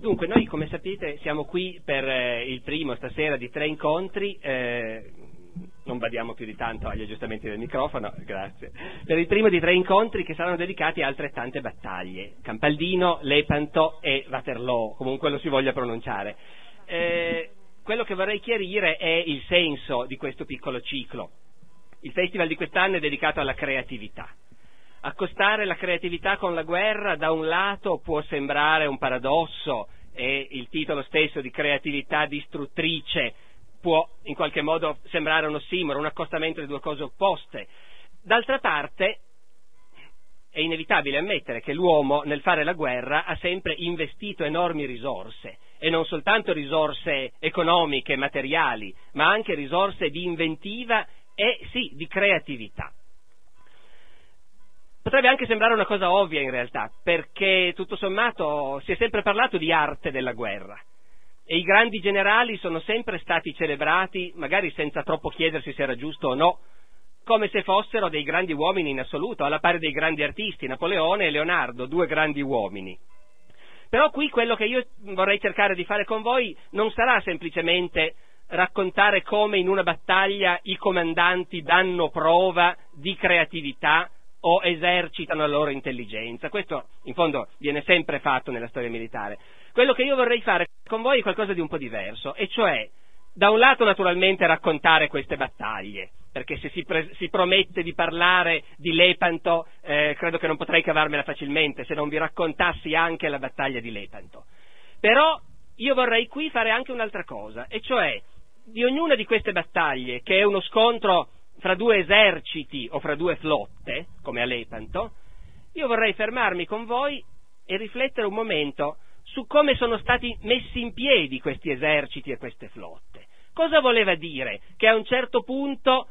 Dunque, noi come sapete siamo qui per eh, il primo stasera di tre incontri, eh, non badiamo più di tanto agli aggiustamenti del microfono, grazie, per il primo di tre incontri che saranno dedicati a altrettante battaglie, Campaldino, Lepanto e Waterloo, comunque lo si voglia pronunciare. Eh, quello che vorrei chiarire è il senso di questo piccolo ciclo. Il festival di quest'anno è dedicato alla creatività. Accostare la creatività con la guerra da un lato può sembrare un paradosso e il titolo stesso di creatività distruttrice può in qualche modo sembrare un ossimoro, un accostamento di due cose opposte. D'altra parte è inevitabile ammettere che l'uomo nel fare la guerra ha sempre investito enormi risorse e non soltanto risorse economiche, materiali, ma anche risorse di inventiva e sì, di creatività. Potrebbe anche sembrare una cosa ovvia in realtà, perché tutto sommato si è sempre parlato di arte della guerra e i grandi generali sono sempre stati celebrati, magari senza troppo chiedersi se era giusto o no, come se fossero dei grandi uomini in assoluto, alla pari dei grandi artisti, Napoleone e Leonardo, due grandi uomini. Però qui quello che io vorrei cercare di fare con voi non sarà semplicemente raccontare come in una battaglia i comandanti danno prova di creatività o esercitano la loro intelligenza. Questo in fondo viene sempre fatto nella storia militare. Quello che io vorrei fare con voi è qualcosa di un po' diverso, e cioè, da un lato naturalmente raccontare queste battaglie, perché se si, pre- si promette di parlare di Lepanto, eh, credo che non potrei cavarmela facilmente se non vi raccontassi anche la battaglia di Lepanto. Però io vorrei qui fare anche un'altra cosa, e cioè di ognuna di queste battaglie, che è uno scontro fra due eserciti o fra due flotte, come a Lepanto, io vorrei fermarmi con voi e riflettere un momento su come sono stati messi in piedi questi eserciti e queste flotte. Cosa voleva dire? Che a un certo punto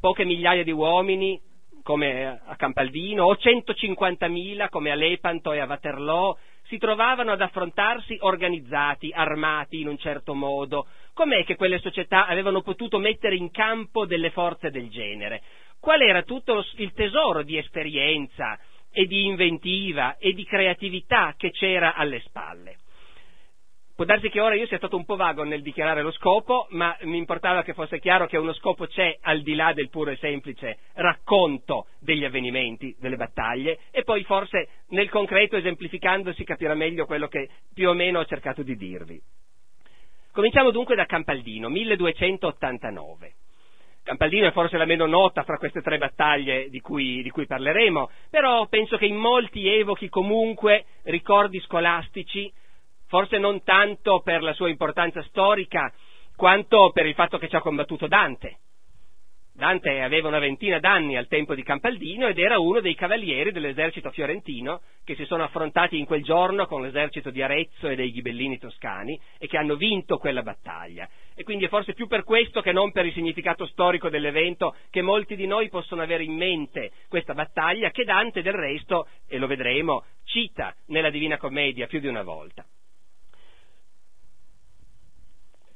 poche migliaia di uomini, come a Campaldino, o 150.000 come a Lepanto e a Waterloo, si trovavano ad affrontarsi organizzati, armati in un certo modo, Com'è che quelle società avevano potuto mettere in campo delle forze del genere? Qual era tutto il tesoro di esperienza e di inventiva e di creatività che c'era alle spalle? Può darsi che ora io sia stato un po' vago nel dichiarare lo scopo, ma mi importava che fosse chiaro che uno scopo c'è al di là del puro e semplice racconto degli avvenimenti, delle battaglie, e poi forse nel concreto esemplificando si capirà meglio quello che più o meno ho cercato di dirvi. Cominciamo dunque da Campaldino, 1289. Campaldino è forse la meno nota fra queste tre battaglie di cui, di cui, parleremo, però penso che in molti evochi comunque ricordi scolastici, forse non tanto per la sua importanza storica, quanto per il fatto che ci ha combattuto Dante. Dante aveva una ventina d'anni al tempo di Campaldino ed era uno dei cavalieri dell'esercito fiorentino che si sono affrontati in quel giorno con l'esercito di Arezzo e dei ghibellini toscani e che hanno vinto quella battaglia. E quindi è forse più per questo che non per il significato storico dell'evento che molti di noi possono avere in mente questa battaglia che Dante del resto, e lo vedremo, cita nella Divina Commedia più di una volta.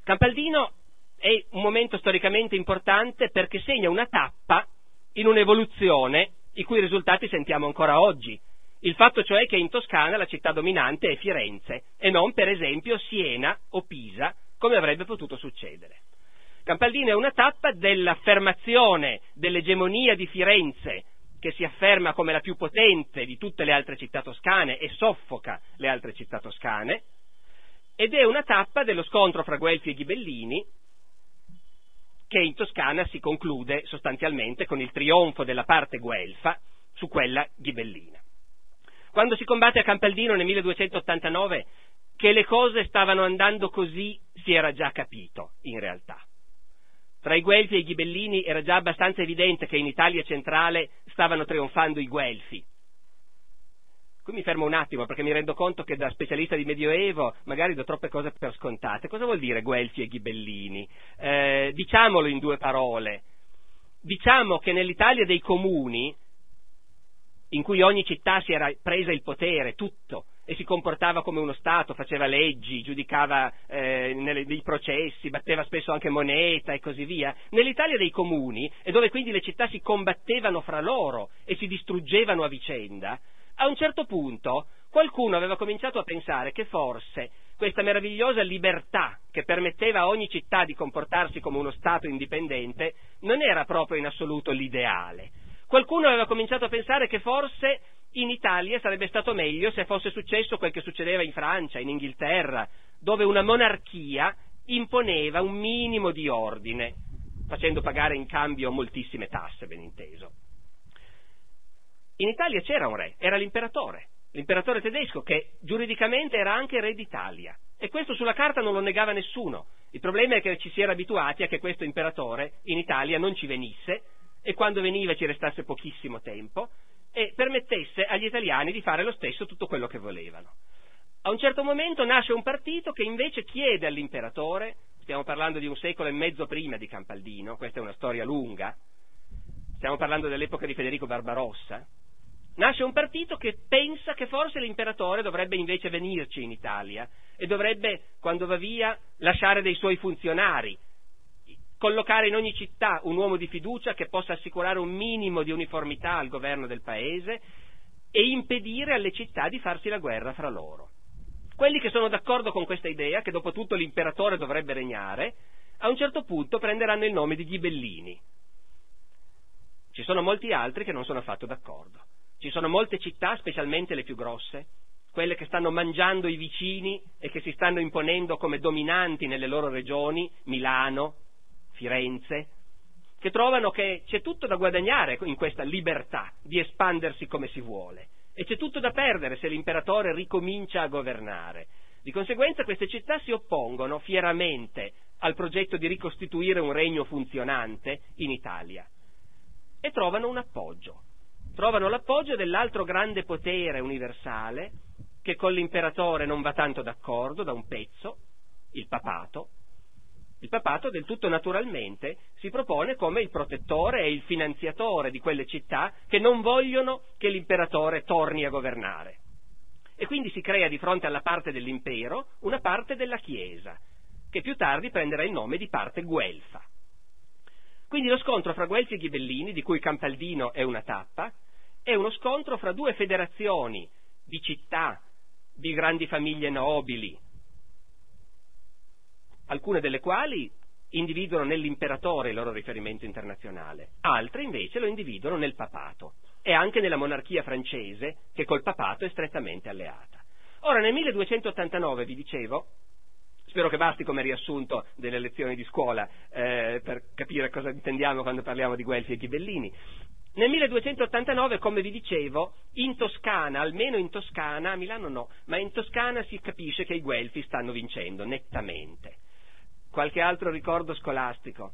Campaldino è un momento storicamente importante perché segna una tappa in un'evoluzione i cui risultati sentiamo ancora oggi. Il fatto cioè che in Toscana la città dominante è Firenze e non per esempio Siena o Pisa come avrebbe potuto succedere. Campaldino è una tappa dell'affermazione dell'egemonia di Firenze che si afferma come la più potente di tutte le altre città toscane e soffoca le altre città toscane, ed è una tappa dello scontro fra Guelfi e Ghibellini che in Toscana si conclude sostanzialmente con il trionfo della parte guelfa su quella ghibellina. Quando si combatte a Campaldino nel 1289 che le cose stavano andando così si era già capito, in realtà. Tra i Guelfi e i Ghibellini era già abbastanza evidente che in Italia centrale stavano trionfando i Guelfi, Qui mi fermo un attimo perché mi rendo conto che da specialista di Medioevo magari do troppe cose per scontate. Cosa vuol dire Guelfi e Ghibellini? Eh, diciamolo in due parole. Diciamo che nell'Italia dei comuni, in cui ogni città si era presa il potere, tutto, e si comportava come uno Stato, faceva leggi, giudicava eh, nei processi, batteva spesso anche moneta e così via. Nell'Italia dei comuni, e dove quindi le città si combattevano fra loro e si distruggevano a vicenda, a un certo punto qualcuno aveva cominciato a pensare che forse questa meravigliosa libertà che permetteva a ogni città di comportarsi come uno Stato indipendente non era proprio in assoluto l'ideale. Qualcuno aveva cominciato a pensare che forse in Italia sarebbe stato meglio se fosse successo quel che succedeva in Francia, in Inghilterra, dove una monarchia imponeva un minimo di ordine, facendo pagare in cambio moltissime tasse, ben inteso. In Italia c'era un re, era l'imperatore, l'imperatore tedesco che giuridicamente era anche re d'Italia e questo sulla carta non lo negava nessuno. Il problema è che ci si era abituati a che questo imperatore in Italia non ci venisse e quando veniva ci restasse pochissimo tempo e permettesse agli italiani di fare lo stesso tutto quello che volevano. A un certo momento nasce un partito che invece chiede all'imperatore, stiamo parlando di un secolo e mezzo prima di Campaldino, questa è una storia lunga, stiamo parlando dell'epoca di Federico Barbarossa, nasce un partito che pensa che forse l'imperatore dovrebbe invece venirci in Italia e dovrebbe, quando va via, lasciare dei suoi funzionari, collocare in ogni città un uomo di fiducia che possa assicurare un minimo di uniformità al governo del paese e impedire alle città di farsi la guerra fra loro. Quelli che sono d'accordo con questa idea, che dopo tutto l'imperatore dovrebbe regnare, a un certo punto prenderanno il nome di ghibellini. Ci sono molti altri che non sono affatto d'accordo. Ci sono molte città, specialmente le più grosse, quelle che stanno mangiando i vicini e che si stanno imponendo come dominanti nelle loro regioni, Milano, Firenze, che trovano che c'è tutto da guadagnare in questa libertà di espandersi come si vuole e c'è tutto da perdere se l'imperatore ricomincia a governare. Di conseguenza queste città si oppongono fieramente al progetto di ricostituire un regno funzionante in Italia e trovano un appoggio trovano l'appoggio dell'altro grande potere universale che con l'imperatore non va tanto d'accordo da un pezzo, il papato. Il papato del tutto naturalmente si propone come il protettore e il finanziatore di quelle città che non vogliono che l'imperatore torni a governare. E quindi si crea di fronte alla parte dell'impero una parte della Chiesa, che più tardi prenderà il nome di parte guelfa. Quindi lo scontro fra Guelfi e Ghibellini, di cui Campaldino è una tappa, è uno scontro fra due federazioni di città, di grandi famiglie nobili, alcune delle quali individuano nell'imperatore il loro riferimento internazionale, altre invece lo individuano nel papato e anche nella monarchia francese che col papato è strettamente alleata. Ora nel 1289, vi dicevo, spero che basti come riassunto delle lezioni di scuola eh, per capire cosa intendiamo quando parliamo di Guelfi e Ghibellini, nel 1289, come vi dicevo, in Toscana, almeno in Toscana, a Milano no, ma in Toscana si capisce che i Guelfi stanno vincendo nettamente. Qualche altro ricordo scolastico.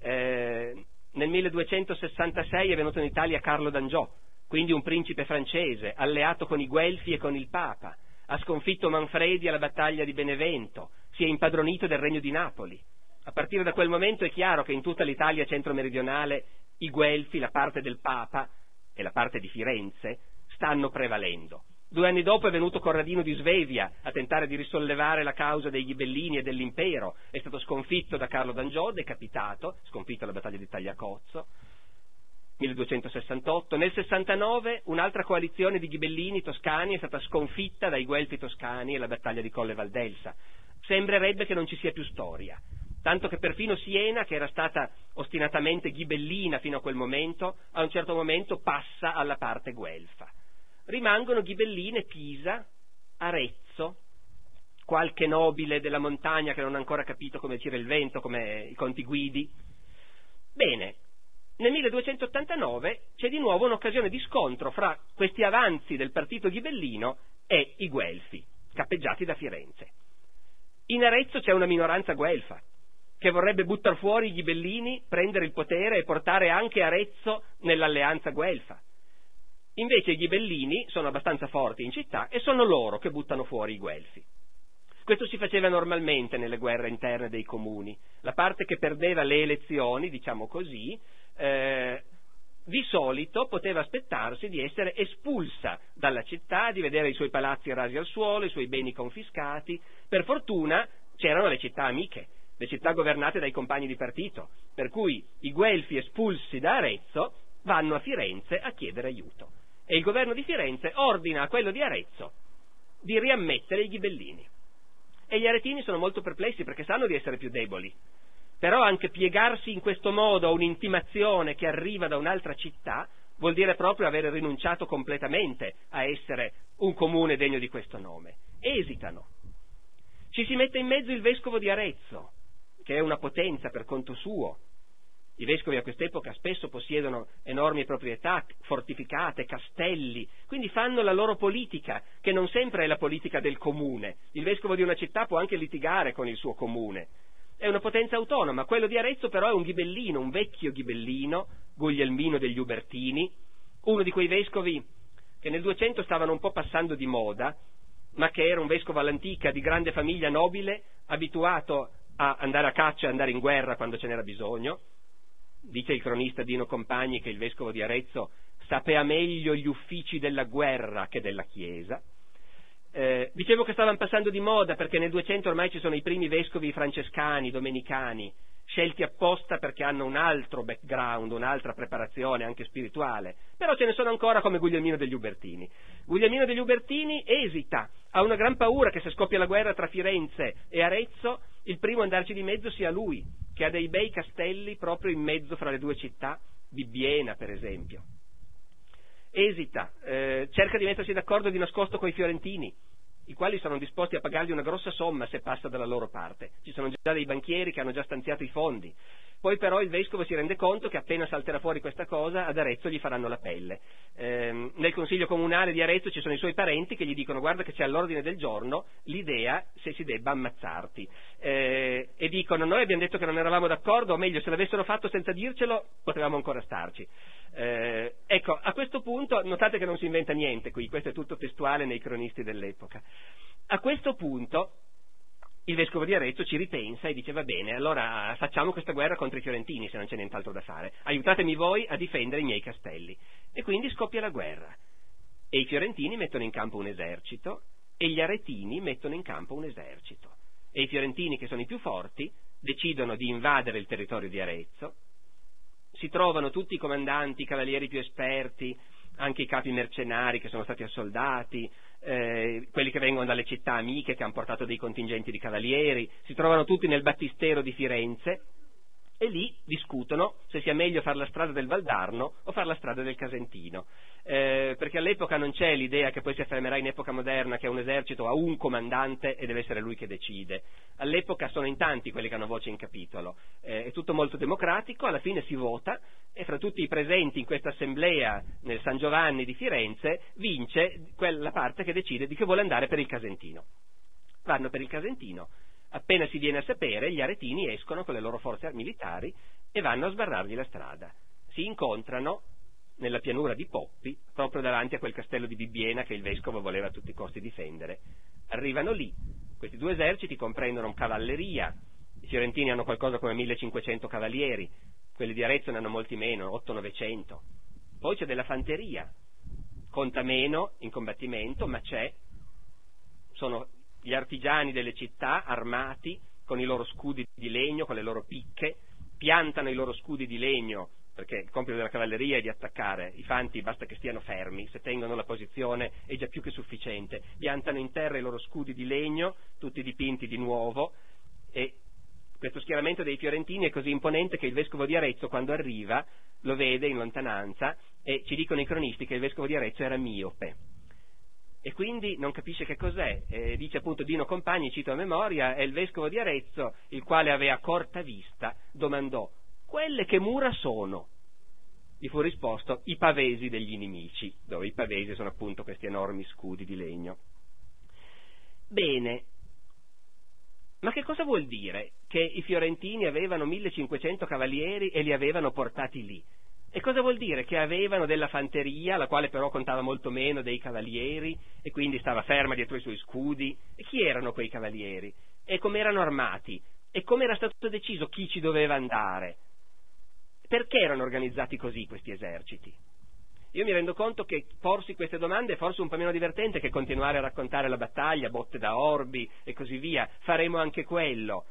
Eh, nel 1266 è venuto in Italia Carlo d'Angiò, quindi un principe francese, alleato con i Guelfi e con il Papa. Ha sconfitto Manfredi alla battaglia di Benevento, si è impadronito del regno di Napoli. A partire da quel momento è chiaro che in tutta l'Italia centro-meridionale i Guelfi, la parte del Papa e la parte di Firenze, stanno prevalendo. Due anni dopo è venuto Corradino di Svevia a tentare di risollevare la causa dei Ghibellini e dell'impero, è stato sconfitto da Carlo d'Angiò, decapitato, sconfitto alla battaglia di Tagliacozzo, 1268. Nel 69 un'altra coalizione di ghibellini toscani è stata sconfitta dai Guelfi toscani alla battaglia di Colle Valdelsa. Sembrerebbe che non ci sia più storia tanto che perfino Siena, che era stata ostinatamente ghibellina fino a quel momento, a un certo momento passa alla parte guelfa. Rimangono ghibelline Pisa, Arezzo, qualche nobile della montagna che non ha ancora capito come gira il vento, come i conti guidi. Bene, nel 1289 c'è di nuovo un'occasione di scontro fra questi avanzi del partito ghibellino e i guelfi, cappeggiati da Firenze. In Arezzo c'è una minoranza guelfa, che vorrebbe buttare fuori i ghibellini, prendere il potere e portare anche Arezzo nell'alleanza guelfa. Invece i ghibellini sono abbastanza forti in città e sono loro che buttano fuori i guelfi. Questo si faceva normalmente nelle guerre interne dei comuni. La parte che perdeva le elezioni, diciamo così, eh, di solito poteva aspettarsi di essere espulsa dalla città, di vedere i suoi palazzi rasi al suolo, i suoi beni confiscati. Per fortuna c'erano le città amiche le città governate dai compagni di partito, per cui i guelfi espulsi da Arezzo vanno a Firenze a chiedere aiuto. E il governo di Firenze ordina a quello di Arezzo di riammettere i ghibellini. E gli aretini sono molto perplessi perché sanno di essere più deboli. Però anche piegarsi in questo modo a un'intimazione che arriva da un'altra città vuol dire proprio aver rinunciato completamente a essere un comune degno di questo nome. Esitano. Ci si mette in mezzo il vescovo di Arezzo, che è una potenza per conto suo. I vescovi a quest'epoca spesso possiedono enormi proprietà fortificate, castelli, quindi fanno la loro politica, che non sempre è la politica del comune. Il vescovo di una città può anche litigare con il suo comune. È una potenza autonoma, quello di Arezzo però è un ghibellino, un vecchio ghibellino, Guglielmino degli Ubertini, uno di quei vescovi che nel 200 stavano un po' passando di moda, ma che era un vescovo all'antica di grande famiglia nobile, abituato a andare a caccia e andare in guerra quando ce n'era bisogno. Dice il cronista Dino Compagni che il vescovo di Arezzo sapeva meglio gli uffici della guerra che della Chiesa. Eh, dicevo che stavano passando di moda perché nel 200 ormai ci sono i primi vescovi francescani, domenicani, scelti apposta perché hanno un altro background, un'altra preparazione anche spirituale, però ce ne sono ancora come Guglielmino degli Ubertini. Guglielmino degli Ubertini esita, ha una gran paura che se scoppia la guerra tra Firenze e Arezzo, il primo a andarci di mezzo sia lui, che ha dei bei castelli proprio in mezzo fra le due città, Bibbiena per esempio. Esita, eh, cerca di mettersi d'accordo di nascosto con i fiorentini, i quali sono disposti a pagargli una grossa somma se passa dalla loro parte. Ci sono già dei banchieri che hanno già stanziato i fondi. Poi però il vescovo si rende conto che appena salterà fuori questa cosa ad Arezzo gli faranno la pelle. Eh, nel consiglio comunale di Arezzo ci sono i suoi parenti che gli dicono guarda che c'è all'ordine del giorno l'idea se si debba ammazzarti. Eh, e dicono noi abbiamo detto che non eravamo d'accordo, o meglio se l'avessero fatto senza dircelo potevamo ancora starci. Eh, ecco, a questo punto notate che non si inventa niente qui, questo è tutto testuale nei cronisti dell'epoca. A questo punto il vescovo di Arezzo ci ripensa e dice va bene, allora facciamo questa guerra contro i fiorentini se non c'è nient'altro da fare, aiutatemi voi a difendere i miei castelli. E quindi scoppia la guerra. E i fiorentini mettono in campo un esercito e gli aretini mettono in campo un esercito. E i fiorentini, che sono i più forti, decidono di invadere il territorio di Arezzo, si trovano tutti i comandanti, i cavalieri più esperti, anche i capi mercenari che sono stati assoldati, eh, quelli che vengono dalle città amiche che hanno portato dei contingenti di cavalieri, si trovano tutti nel battistero di Firenze e lì discutono se sia meglio fare la strada del Valdarno o fare la strada del Casentino, eh, perché all'epoca non c'è l'idea che poi si affermerà in epoca moderna che un esercito ha un comandante e deve essere lui che decide. All'epoca sono in tanti quelli che hanno voce in capitolo, eh, è tutto molto democratico, alla fine si vota e fra tutti i presenti in questa assemblea nel San Giovanni di Firenze vince quella parte che decide di che vuole andare per il Casentino. Vanno per il Casentino Appena si viene a sapere, gli aretini escono con le loro forze militari e vanno a sbarrargli la strada. Si incontrano nella pianura di Poppi, proprio davanti a quel castello di Bibbiena che il vescovo voleva a tutti i costi difendere. Arrivano lì, questi due eserciti comprendono cavalleria, i fiorentini hanno qualcosa come 1500 cavalieri, quelli di Arezzo ne hanno molti meno, 800-900. Poi c'è della fanteria, conta meno in combattimento, ma c'è, sono gli artigiani delle città armati con i loro scudi di legno, con le loro picche, piantano i loro scudi di legno perché il compito della cavalleria è di attaccare, i fanti basta che stiano fermi, se tengono la posizione è già più che sufficiente, piantano in terra i loro scudi di legno, tutti dipinti di nuovo, e questo schieramento dei fiorentini è così imponente che il vescovo di Arezzo quando arriva lo vede in lontananza e ci dicono i cronisti che il vescovo di Arezzo era miope e quindi non capisce che cos'è. Eh, dice appunto Dino Compagni, cito a memoria, è il vescovo di Arezzo, il quale aveva corta vista, domandò, quelle che mura sono? Gli fu risposto, i pavesi degli inimici, dove i pavesi sono appunto questi enormi scudi di legno. Bene, ma che cosa vuol dire? Che i fiorentini avevano 1500 cavalieri e li avevano portati lì? E cosa vuol dire? Che avevano della fanteria, la quale però contava molto meno dei cavalieri, e quindi stava ferma dietro i suoi scudi. E chi erano quei cavalieri? E come erano armati? E come era stato deciso chi ci doveva andare? Perché erano organizzati così questi eserciti? Io mi rendo conto che porsi queste domande è forse un po' meno divertente che continuare a raccontare la battaglia, botte da orbi e così via. Faremo anche quello.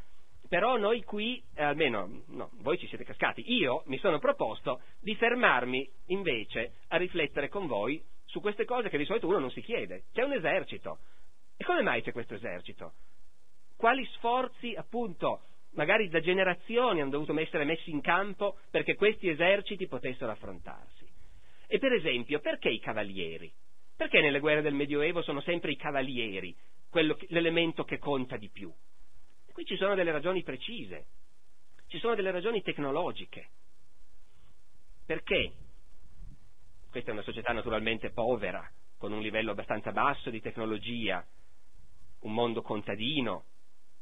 Però noi qui, eh, almeno no, voi ci siete cascati, io mi sono proposto di fermarmi invece a riflettere con voi su queste cose che di solito uno non si chiede. C'è un esercito, E come mai c'è questo esercito? Quali sforzi, appunto, magari da generazioni hanno dovuto essere messi in campo perché questi eserciti potessero affrontarsi? E per esempio, perché i cavalieri? Perché nelle guerre del Medioevo sono sempre i cavalieri che, l'elemento che conta di più? Qui ci sono delle ragioni precise, ci sono delle ragioni tecnologiche. Perché? Questa è una società naturalmente povera, con un livello abbastanza basso di tecnologia, un mondo contadino,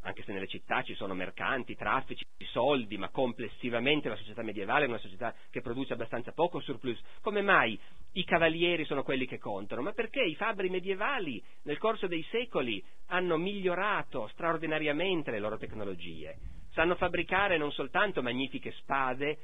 anche se nelle città ci sono mercanti, traffici, soldi, ma complessivamente la società medievale è una società che produce abbastanza poco surplus. Come mai i cavalieri sono quelli che contano? Ma perché i fabbri medievali nel corso dei secoli hanno migliorato straordinariamente le loro tecnologie. Sanno fabbricare non soltanto magnifiche spade,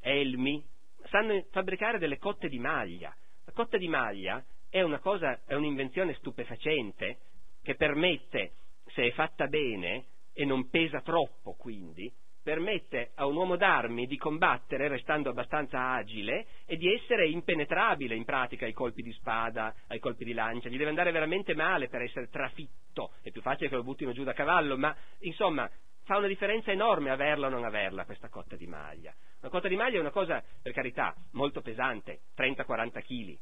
elmi, sanno fabbricare delle cotte di maglia. La cotta di maglia è cosa, è un'invenzione stupefacente che permette se è fatta bene e non pesa troppo, quindi, permette a un uomo d'armi di combattere restando abbastanza agile e di essere impenetrabile in pratica ai colpi di spada, ai colpi di lancia. Gli deve andare veramente male per essere trafitto. È più facile che lo buttino giù da cavallo, ma insomma fa una differenza enorme averla o non averla questa cotta di maglia. Una cotta di maglia è una cosa, per carità, molto pesante, 30-40 kg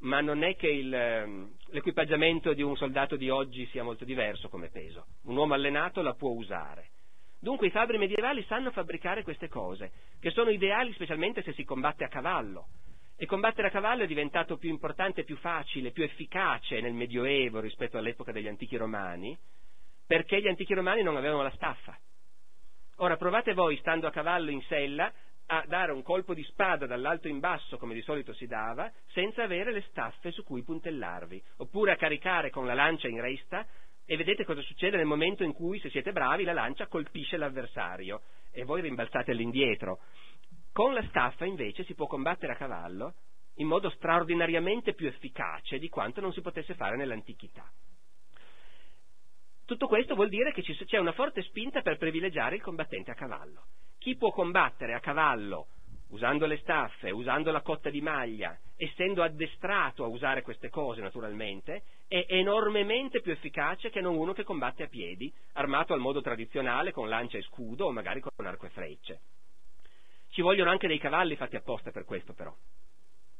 ma non è che il, ehm, l'equipaggiamento di un soldato di oggi sia molto diverso come peso. Un uomo allenato la può usare. Dunque i fabbri medievali sanno fabbricare queste cose, che sono ideali specialmente se si combatte a cavallo. E combattere a cavallo è diventato più importante, più facile, più efficace nel Medioevo rispetto all'epoca degli antichi romani, perché gli antichi romani non avevano la staffa. Ora provate voi, stando a cavallo in sella, a dare un colpo di spada dall'alto in basso come di solito si dava, senza avere le staffe su cui puntellarvi, oppure a caricare con la lancia in resta e vedete cosa succede nel momento in cui, se siete bravi, la lancia colpisce l'avversario e voi rimbalzate all'indietro. Con la staffa invece si può combattere a cavallo in modo straordinariamente più efficace di quanto non si potesse fare nell'antichità. Tutto questo vuol dire che c'è una forte spinta per privilegiare il combattente a cavallo chi può combattere a cavallo usando le staffe, usando la cotta di maglia, essendo addestrato a usare queste cose naturalmente, è enormemente più efficace che non uno che combatte a piedi, armato al modo tradizionale con lancia e scudo o magari con arco e frecce. Ci vogliono anche dei cavalli fatti apposta per questo però.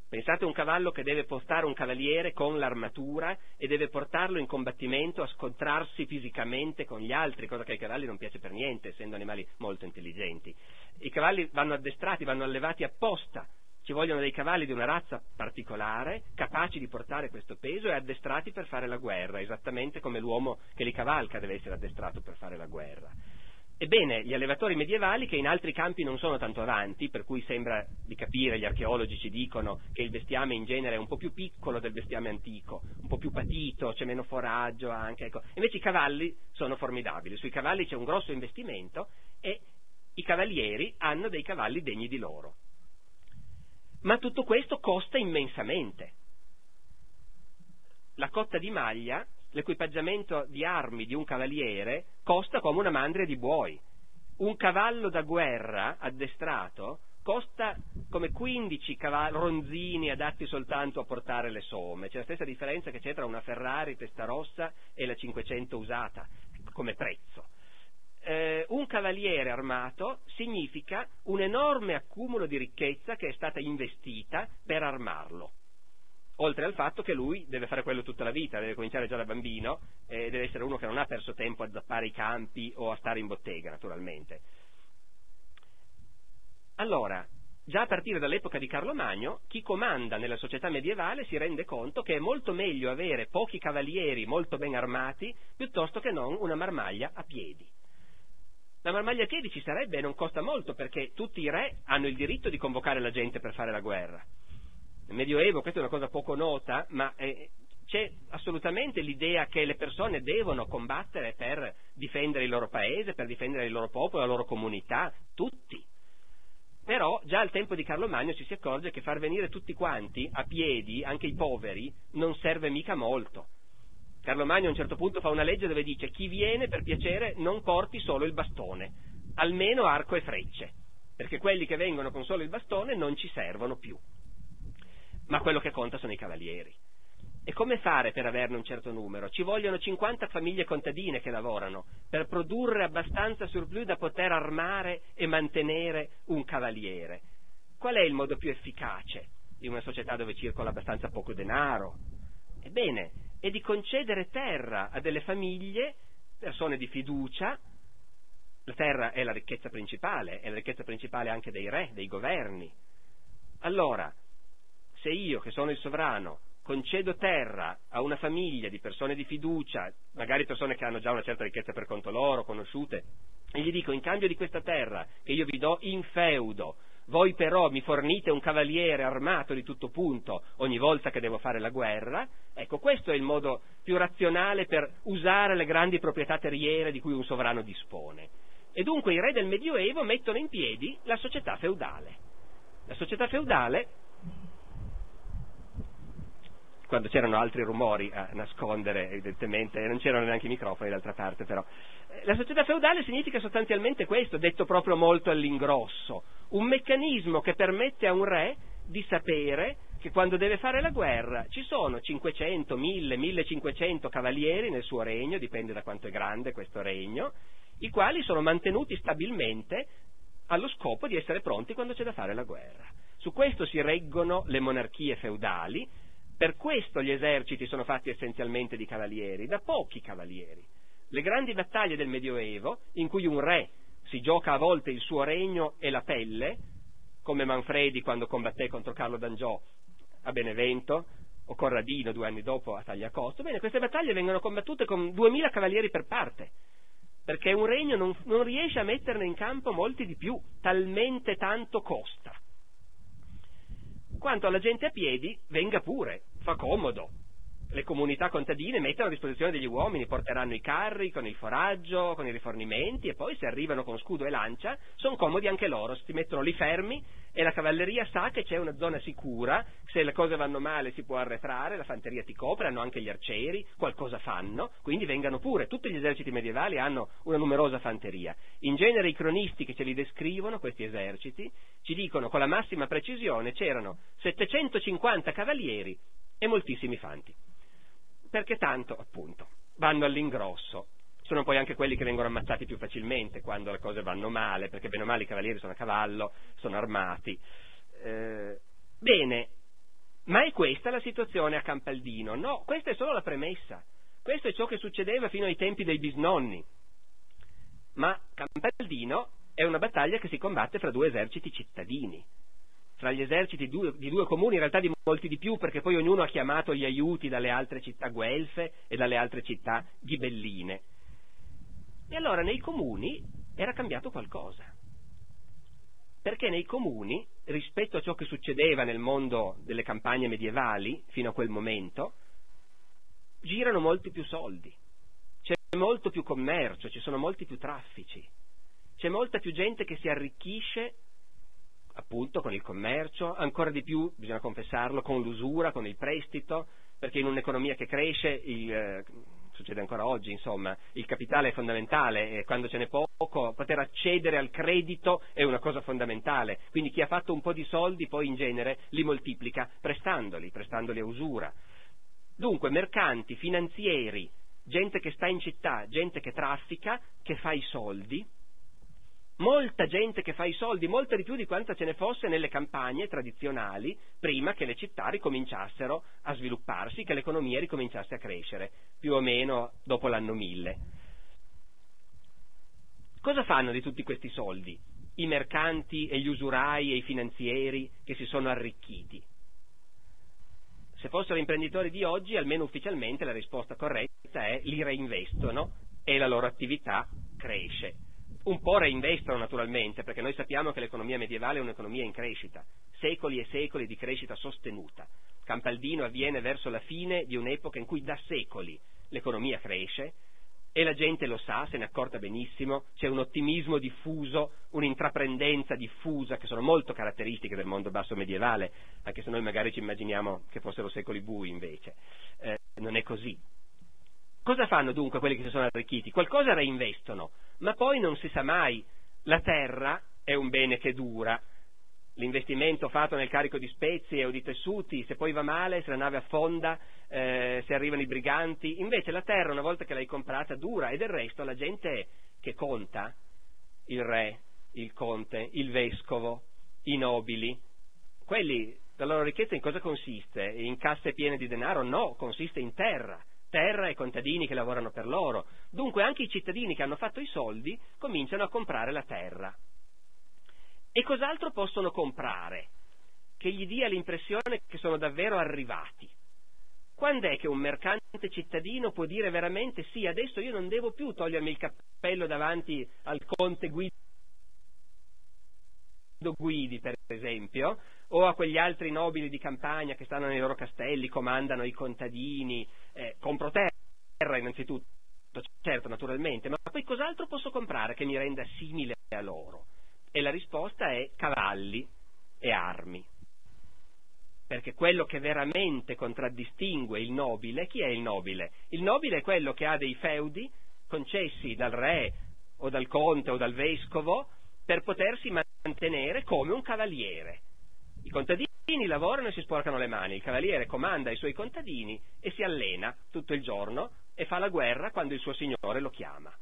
Pensate a un cavallo che deve portare un cavaliere con l'armatura e deve portarlo in combattimento a scontrarsi fisicamente con gli altri, cosa che ai cavalli non piace per niente, essendo animali molto intelligenti. I cavalli vanno addestrati, vanno allevati apposta. Ci vogliono dei cavalli di una razza particolare, capaci di portare questo peso e addestrati per fare la guerra, esattamente come l'uomo che li cavalca deve essere addestrato per fare la guerra. Ebbene, gli allevatori medievali, che in altri campi non sono tanto avanti, per cui sembra di capire, gli archeologi ci dicono che il bestiame in genere è un po' più piccolo del bestiame antico, un po' più patito, c'è meno foraggio anche, ecco. Invece i cavalli sono formidabili, sui cavalli c'è un grosso investimento e i cavalieri hanno dei cavalli degni di loro. Ma tutto questo costa immensamente. La cotta di maglia l'equipaggiamento di armi di un cavaliere costa come una mandria di buoi. Un cavallo da guerra addestrato costa come 15 cavalli, ronzini adatti soltanto a portare le somme. C'è la stessa differenza che c'è tra una Ferrari testa rossa e la 500 usata come prezzo. Eh, un cavaliere armato significa un enorme accumulo di ricchezza che è stata investita per armarlo oltre al fatto che lui deve fare quello tutta la vita, deve cominciare già da bambino e deve essere uno che non ha perso tempo a zappare i campi o a stare in bottega, naturalmente. Allora, già a partire dall'epoca di Carlo Magno, chi comanda nella società medievale si rende conto che è molto meglio avere pochi cavalieri molto ben armati piuttosto che non una marmaglia a piedi. La marmaglia a piedi ci sarebbe e non costa molto perché tutti i re hanno il diritto di convocare la gente per fare la guerra nel Medioevo, questa è una cosa poco nota, ma eh, c'è assolutamente l'idea che le persone devono combattere per difendere il loro paese, per difendere il loro popolo, la loro comunità, tutti. Però già al tempo di Carlo Magno ci si accorge che far venire tutti quanti a piedi, anche i poveri, non serve mica molto. Carlo Magno a un certo punto fa una legge dove dice chi viene per piacere non porti solo il bastone, almeno arco e frecce, perché quelli che vengono con solo il bastone non ci servono più ma quello che conta sono i cavalieri. E come fare per averne un certo numero? Ci vogliono 50 famiglie contadine che lavorano per produrre abbastanza surplus da poter armare e mantenere un cavaliere. Qual è il modo più efficace in una società dove circola abbastanza poco denaro? Ebbene, è di concedere terra a delle famiglie, persone di fiducia, la terra è la ricchezza principale, è la ricchezza principale anche dei re, dei governi. Allora, se io, che sono il sovrano, concedo terra a una famiglia di persone di fiducia, magari persone che hanno già una certa ricchezza per conto loro, conosciute, e gli dico in cambio di questa terra che io vi do in feudo, voi però mi fornite un cavaliere armato di tutto punto ogni volta che devo fare la guerra, ecco questo è il modo più razionale per usare le grandi proprietà terriere di cui un sovrano dispone. E dunque i re del Medioevo mettono in piedi la società feudale. La società feudale quando c'erano altri rumori a nascondere, evidentemente, non c'erano neanche i microfoni d'altra parte però. Eh, la società feudale significa sostanzialmente questo, detto proprio molto all'ingrosso, un meccanismo che permette a un re di sapere che quando deve fare la guerra ci sono 500, 1000, 1500 cavalieri nel suo regno, dipende da quanto è grande questo regno, i quali sono mantenuti stabilmente allo scopo di essere pronti quando c'è da fare la guerra. Su questo si reggono le monarchie feudali, per questo gli eserciti sono fatti essenzialmente di cavalieri, da pochi cavalieri. Le grandi battaglie del Medioevo, in cui un re si gioca a volte il suo regno e la pelle, come Manfredi quando combatté contro Carlo d'Angiò a Benevento, o Corradino due anni dopo a Tagliacosto, bene, queste battaglie vengono combattute con duemila cavalieri per parte, perché un regno non, non riesce a metterne in campo molti di più, talmente tanto costa. Quanto alla gente a piedi, venga pure, fa comodo. Le comunità contadine mettono a disposizione degli uomini, porteranno i carri con il foraggio, con i rifornimenti e poi se arrivano con scudo e lancia sono comodi anche loro, si mettono lì fermi e la cavalleria sa che c'è una zona sicura, se le cose vanno male si può arretrare, la fanteria ti copre, hanno anche gli arcieri, qualcosa fanno, quindi vengano pure. Tutti gli eserciti medievali hanno una numerosa fanteria. In genere i cronisti che ce li descrivono, questi eserciti, ci dicono con la massima precisione c'erano 750 cavalieri e moltissimi fanti. Perché tanto, appunto, vanno all'ingrosso. Sono poi anche quelli che vengono ammazzati più facilmente quando le cose vanno male, perché bene o male i cavalieri sono a cavallo, sono armati. Eh, bene, ma è questa la situazione a Campaldino? No, questa è solo la premessa. Questo è ciò che succedeva fino ai tempi dei bisnonni. Ma Campaldino è una battaglia che si combatte fra due eserciti cittadini fra gli eserciti due, di due, comuni, in realtà di molti di più, perché poi ognuno ha chiamato gli aiuti dalle altre città guelfe e dalle altre città ghibelline. E allora nei comuni era cambiato qualcosa. Perché nei comuni, rispetto a ciò che succedeva nel mondo delle campagne medievali, fino a quel momento, girano molti più soldi, c'è molto più commercio, ci sono molti più traffici, c'è molta più gente che si arricchisce appunto con il commercio, ancora di più, bisogna confessarlo, con l'usura, con il prestito, perché in un'economia che cresce, il, eh, succede ancora oggi, insomma, il capitale è fondamentale e quando ce n'è poco poter accedere al credito è una cosa fondamentale. Quindi chi ha fatto un po' di soldi poi in genere li moltiplica prestandoli, prestandoli a usura. Dunque mercanti, finanzieri, gente che sta in città, gente che traffica, che fa i soldi, molta gente che fa i soldi, molta di più di quanta ce ne fosse nelle campagne tradizionali prima che le città ricominciassero a svilupparsi, che l'economia ricominciasse a crescere, più o meno dopo l'anno 1000. Cosa fanno di tutti questi soldi? I mercanti e gli usurai e i finanzieri che si sono arricchiti. Se fossero imprenditori di oggi, almeno ufficialmente la risposta corretta è li reinvestono e la loro attività cresce un po' reinvestono naturalmente, perché noi sappiamo che l'economia medievale è un'economia in crescita, secoli e secoli di crescita sostenuta. Campaldino avviene verso la fine di un'epoca in cui da secoli l'economia cresce e la gente lo sa, se ne accorta benissimo, c'è un ottimismo diffuso, un'intraprendenza diffusa che sono molto caratteristiche del mondo basso medievale, anche se noi magari ci immaginiamo che fossero secoli bui invece. Eh, non è così. Cosa fanno dunque quelli che si sono arricchiti? Qualcosa reinvestono, ma poi non si sa mai. La terra è un bene che dura. L'investimento fatto nel carico di spezie o di tessuti, se poi va male, se la nave affonda, eh, se arrivano i briganti. Invece la terra, una volta che l'hai comprata, dura e del resto la gente che conta, il re, il conte, il vescovo, i nobili, quelli, la loro ricchezza in cosa consiste? In casse piene di denaro? No, consiste in terra terra e contadini che lavorano per loro. Dunque anche i cittadini che hanno fatto i soldi cominciano a comprare la terra. E cos'altro possono comprare? Che gli dia l'impressione che sono davvero arrivati. Quando è che un mercante cittadino può dire veramente sì, adesso io non devo più togliermi il cappello davanti al conte Guido Guidi, per esempio, o a quegli altri nobili di campagna che stanno nei loro castelli, comandano i contadini, eh, compro terra innanzitutto, certo, naturalmente, ma poi cos'altro posso comprare che mi renda simile a loro? E la risposta è cavalli e armi. Perché quello che veramente contraddistingue il nobile, chi è il nobile? Il nobile è quello che ha dei feudi concessi dal re o dal conte o dal vescovo per potersi mantenere come un cavaliere. I contadini lavorano e si sporcano le mani, il cavaliere comanda i suoi contadini e si allena tutto il giorno e fa la guerra quando il suo signore lo chiama.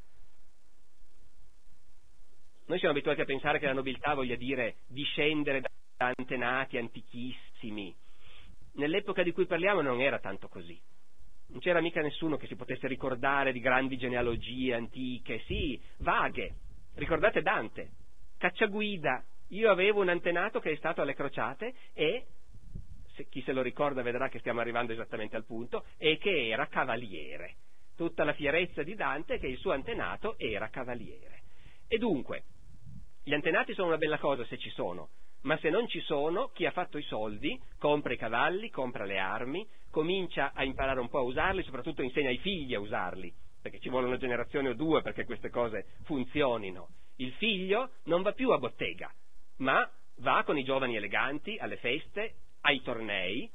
Noi siamo abituati a pensare che la nobiltà voglia dire discendere da antenati antichissimi. Nell'epoca di cui parliamo non era tanto così. Non c'era mica nessuno che si potesse ricordare di grandi genealogie antiche, sì, vaghe. Ricordate Dante, cacciaguida. Io avevo un antenato che è stato alle crociate e, se chi se lo ricorda vedrà che stiamo arrivando esattamente al punto, e che era cavaliere. Tutta la fierezza di Dante è che il suo antenato era cavaliere. E dunque, gli antenati sono una bella cosa se ci sono, ma se non ci sono, chi ha fatto i soldi compra i cavalli, compra le armi, comincia a imparare un po' a usarli, soprattutto insegna ai figli a usarli, perché ci vuole una generazione o due perché queste cose funzionino. Il figlio non va più a bottega, ma va con i giovani eleganti alle feste, ai tornei,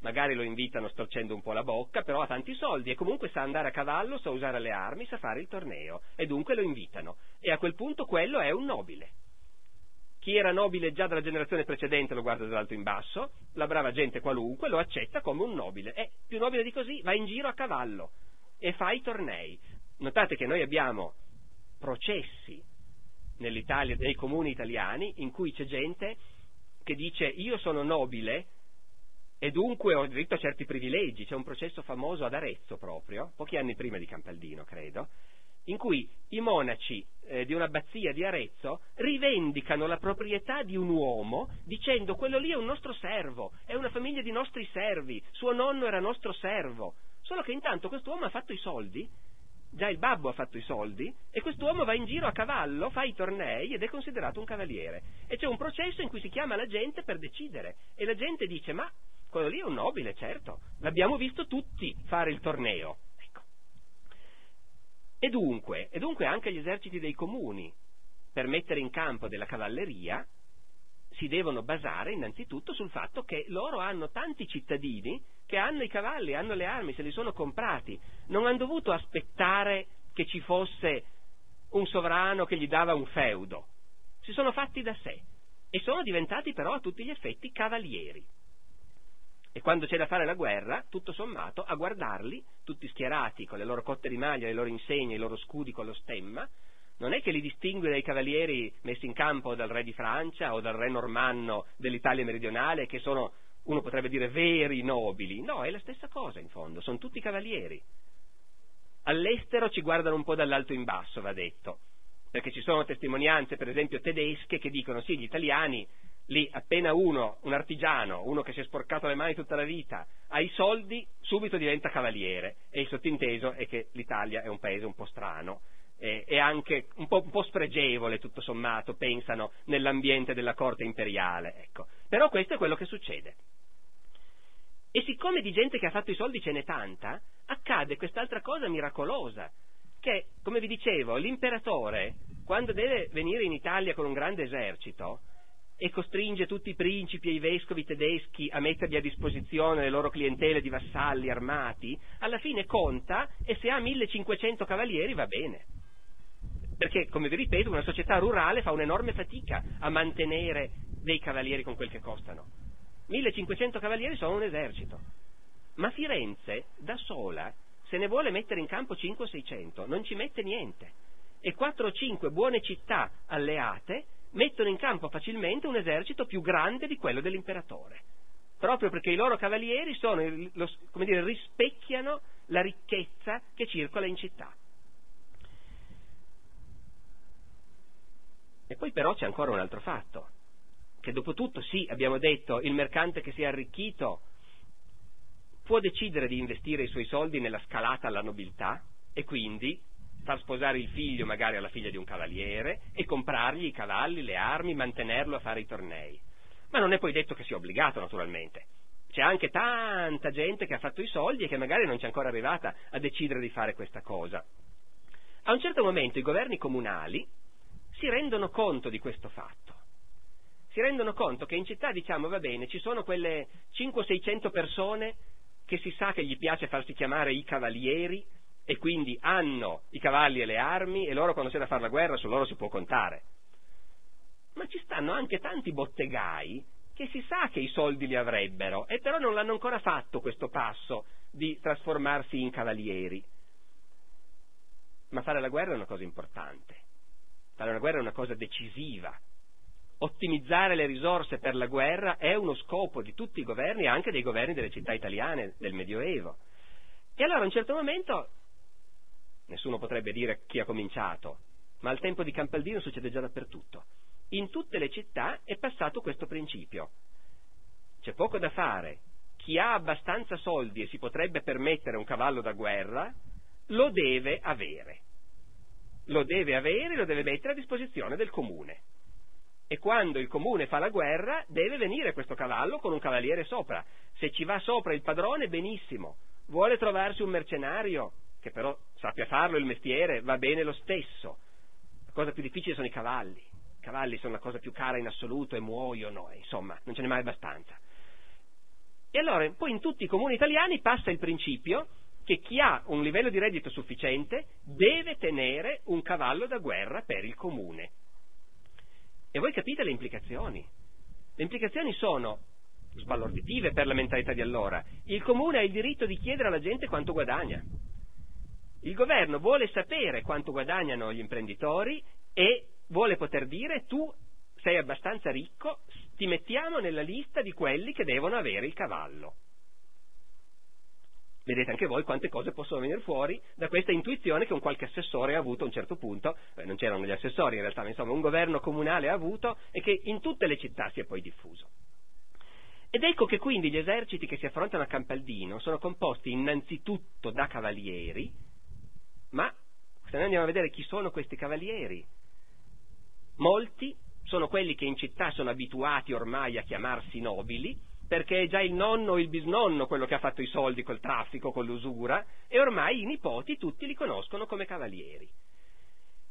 magari lo invitano storcendo un po' la bocca, però ha tanti soldi e comunque sa andare a cavallo, sa usare le armi, sa fare il torneo e dunque lo invitano. E a quel punto quello è un nobile. Chi era nobile già dalla generazione precedente lo guarda dall'alto in basso, la brava gente qualunque lo accetta come un nobile. E più nobile di così va in giro a cavallo e fa i tornei. Notate che noi abbiamo processi nell'Italia, nei comuni italiani, in cui c'è gente che dice io sono nobile e dunque ho diritto a certi privilegi. C'è un processo famoso ad Arezzo proprio, pochi anni prima di Campaldino, credo, in cui i monaci eh, di un'abbazia di Arezzo rivendicano la proprietà di un uomo dicendo quello lì è un nostro servo, è una famiglia di nostri servi, suo nonno era nostro servo. Solo che intanto quest'uomo ha fatto i soldi, già il babbo ha fatto i soldi, e quest'uomo va in giro a cavallo, fa i tornei ed è considerato un cavaliere. E c'è un processo in cui si chiama la gente per decidere. E la gente dice, ma quello lì è un nobile, certo, l'abbiamo visto tutti fare il torneo. Ecco. E dunque, e dunque anche gli eserciti dei comuni, per mettere in campo della cavalleria, si devono basare innanzitutto sul fatto che loro hanno tanti cittadini che hanno i cavalli, hanno le armi, se li sono comprati, non hanno dovuto aspettare che ci fosse un sovrano che gli dava un feudo, si sono fatti da sé e sono diventati però a tutti gli effetti cavalieri. E quando c'è da fare la guerra, tutto sommato, a guardarli, tutti schierati con le loro cotte di maglia, le loro insegne, i loro scudi con lo stemma, non è che li distingue dai cavalieri messi in campo dal re di Francia o dal re normanno dell'Italia meridionale, che sono, uno potrebbe dire, veri nobili. No, è la stessa cosa in fondo, sono tutti cavalieri. All'estero ci guardano un po' dall'alto in basso, va detto, perché ci sono testimonianze, per esempio, tedesche che dicono sì, gli italiani lì appena uno, un artigiano, uno che si è sporcato le mani tutta la vita, ha i soldi, subito diventa cavaliere. E il sottinteso è che l'Italia è un paese un po' strano e, e anche un po', un po', spregevole, tutto sommato, pensano nell'ambiente della corte imperiale. Ecco. Però questo è quello che succede. E siccome di gente che ha fatto i soldi ce n'è tanta, accade quest'altra cosa miracolosa, che, come vi dicevo, l'imperatore, quando deve venire in Italia con un grande esercito, e costringe tutti i principi e i vescovi tedeschi a mettergli a disposizione le loro clientele di vassalli armati, alla fine conta e se ha 1500 cavalieri va bene. Perché, come vi ripeto, una società rurale fa un'enorme fatica a mantenere dei cavalieri con quel che costano. 1500 cavalieri sono un esercito. Ma Firenze, da sola, se ne vuole mettere in campo 5 o 600, non ci mette niente. E 4 o 5 buone città alleate mettono in campo facilmente un esercito più grande di quello dell'imperatore, proprio perché i loro cavalieri sono, lo, dire, rispecchiano la ricchezza che circola in città. E poi però c'è ancora un altro fatto, che dopo tutto sì, abbiamo detto, il mercante che si è arricchito può decidere di investire i suoi soldi nella scalata alla nobiltà e quindi far sposare il figlio magari alla figlia di un cavaliere e comprargli i cavalli, le armi, mantenerlo a fare i tornei. Ma non è poi detto che sia obbligato, naturalmente. C'è anche tanta gente che ha fatto i soldi e che magari non c'è ancora arrivata a decidere di fare questa cosa. A un certo momento i governi comunali si rendono conto di questo fatto. Si rendono conto che in città, diciamo, va bene, ci sono quelle 500-600 persone che si sa che gli piace farsi chiamare i cavalieri e quindi hanno i cavalli e le armi e loro quando c'è da fare la guerra su loro si può contare. Ma ci stanno anche tanti bottegai che si sa che i soldi li avrebbero e però non l'hanno ancora fatto questo passo di trasformarsi in cavalieri. Ma fare la guerra è una cosa importante, fare la guerra è una cosa decisiva. Ottimizzare le risorse per la guerra è uno scopo di tutti i governi anche dei governi delle città italiane del Medioevo. E allora a un certo momento nessuno potrebbe dire chi ha cominciato, ma al tempo di Campaldino succede già dappertutto. In tutte le città è passato questo principio. C'è poco da fare. Chi ha abbastanza soldi e si potrebbe permettere un cavallo da guerra, lo deve avere. Lo deve avere e lo deve mettere a disposizione del comune. E quando il comune fa la guerra, deve venire questo cavallo con un cavaliere sopra. Se ci va sopra il padrone, benissimo. Vuole trovarsi un mercenario, che però sappia farlo il mestiere, va bene lo stesso. La cosa più difficile sono i cavalli. I cavalli sono la cosa più cara in assoluto e muoiono, e insomma, non ce n'è mai abbastanza. E allora, poi in tutti i comuni italiani passa il principio che chi ha un livello di reddito sufficiente deve tenere un cavallo da guerra per il comune. E voi capite le implicazioni. Le implicazioni sono sbalorditive per la mentalità di allora. Il comune ha il diritto di chiedere alla gente quanto guadagna. Il governo vuole sapere quanto guadagnano gli imprenditori e vuole poter dire tu sei abbastanza ricco, ti mettiamo nella lista di quelli che devono avere il cavallo. Vedete anche voi quante cose possono venire fuori da questa intuizione che un qualche assessore ha avuto a un certo punto, eh, non c'erano gli assessori in realtà, ma insomma un governo comunale ha avuto e che in tutte le città si è poi diffuso. Ed ecco che quindi gli eserciti che si affrontano a Campaldino sono composti innanzitutto da cavalieri, ma se noi andiamo a vedere chi sono questi cavalieri, molti sono quelli che in città sono abituati ormai a chiamarsi nobili, perché è già il nonno o il bisnonno quello che ha fatto i soldi col traffico, con l'usura, e ormai i nipoti tutti li conoscono come cavalieri.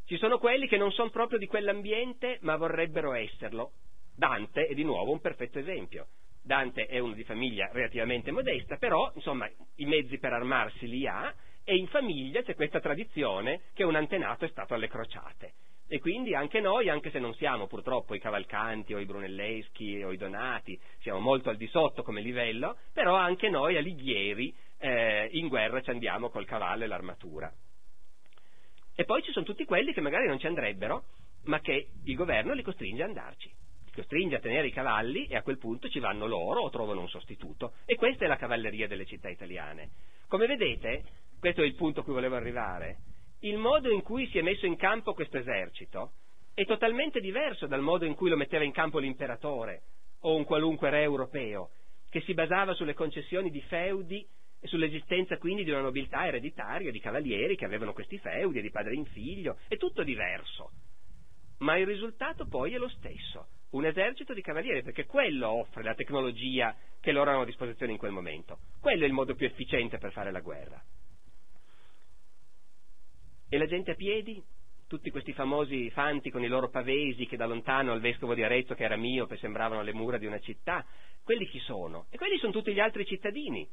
Ci sono quelli che non sono proprio di quell'ambiente, ma vorrebbero esserlo. Dante è di nuovo un perfetto esempio. Dante è uno di famiglia relativamente modesta, però insomma i mezzi per armarsi li ha e in famiglia c'è questa tradizione che un antenato è stato alle crociate. E quindi anche noi, anche se non siamo purtroppo i Cavalcanti o i Brunelleschi o i Donati, siamo molto al di sotto come livello, però anche noi alighieri eh, in guerra ci andiamo col cavallo e l'armatura. E poi ci sono tutti quelli che magari non ci andrebbero, ma che il governo li costringe ad andarci. Li costringe a tenere i cavalli e a quel punto ci vanno loro o trovano un sostituto. E questa è la cavalleria delle città italiane. Come vedete, questo è il punto a cui volevo arrivare, il modo in cui si è messo in campo questo esercito è totalmente diverso dal modo in cui lo metteva in campo l'imperatore o un qualunque re europeo, che si basava sulle concessioni di feudi e sull'esistenza quindi di una nobiltà ereditaria, di cavalieri che avevano questi feudi, di padre in figlio, è tutto diverso. Ma il risultato poi è lo stesso, un esercito di cavalieri, perché quello offre la tecnologia che loro hanno a disposizione in quel momento. Quello è il modo più efficiente per fare la guerra. E la gente a piedi? Tutti questi famosi fanti con i loro pavesi che da lontano al vescovo di Arezzo, che era miope, sembravano le mura di una città, quelli chi sono? E quelli sono tutti gli altri cittadini,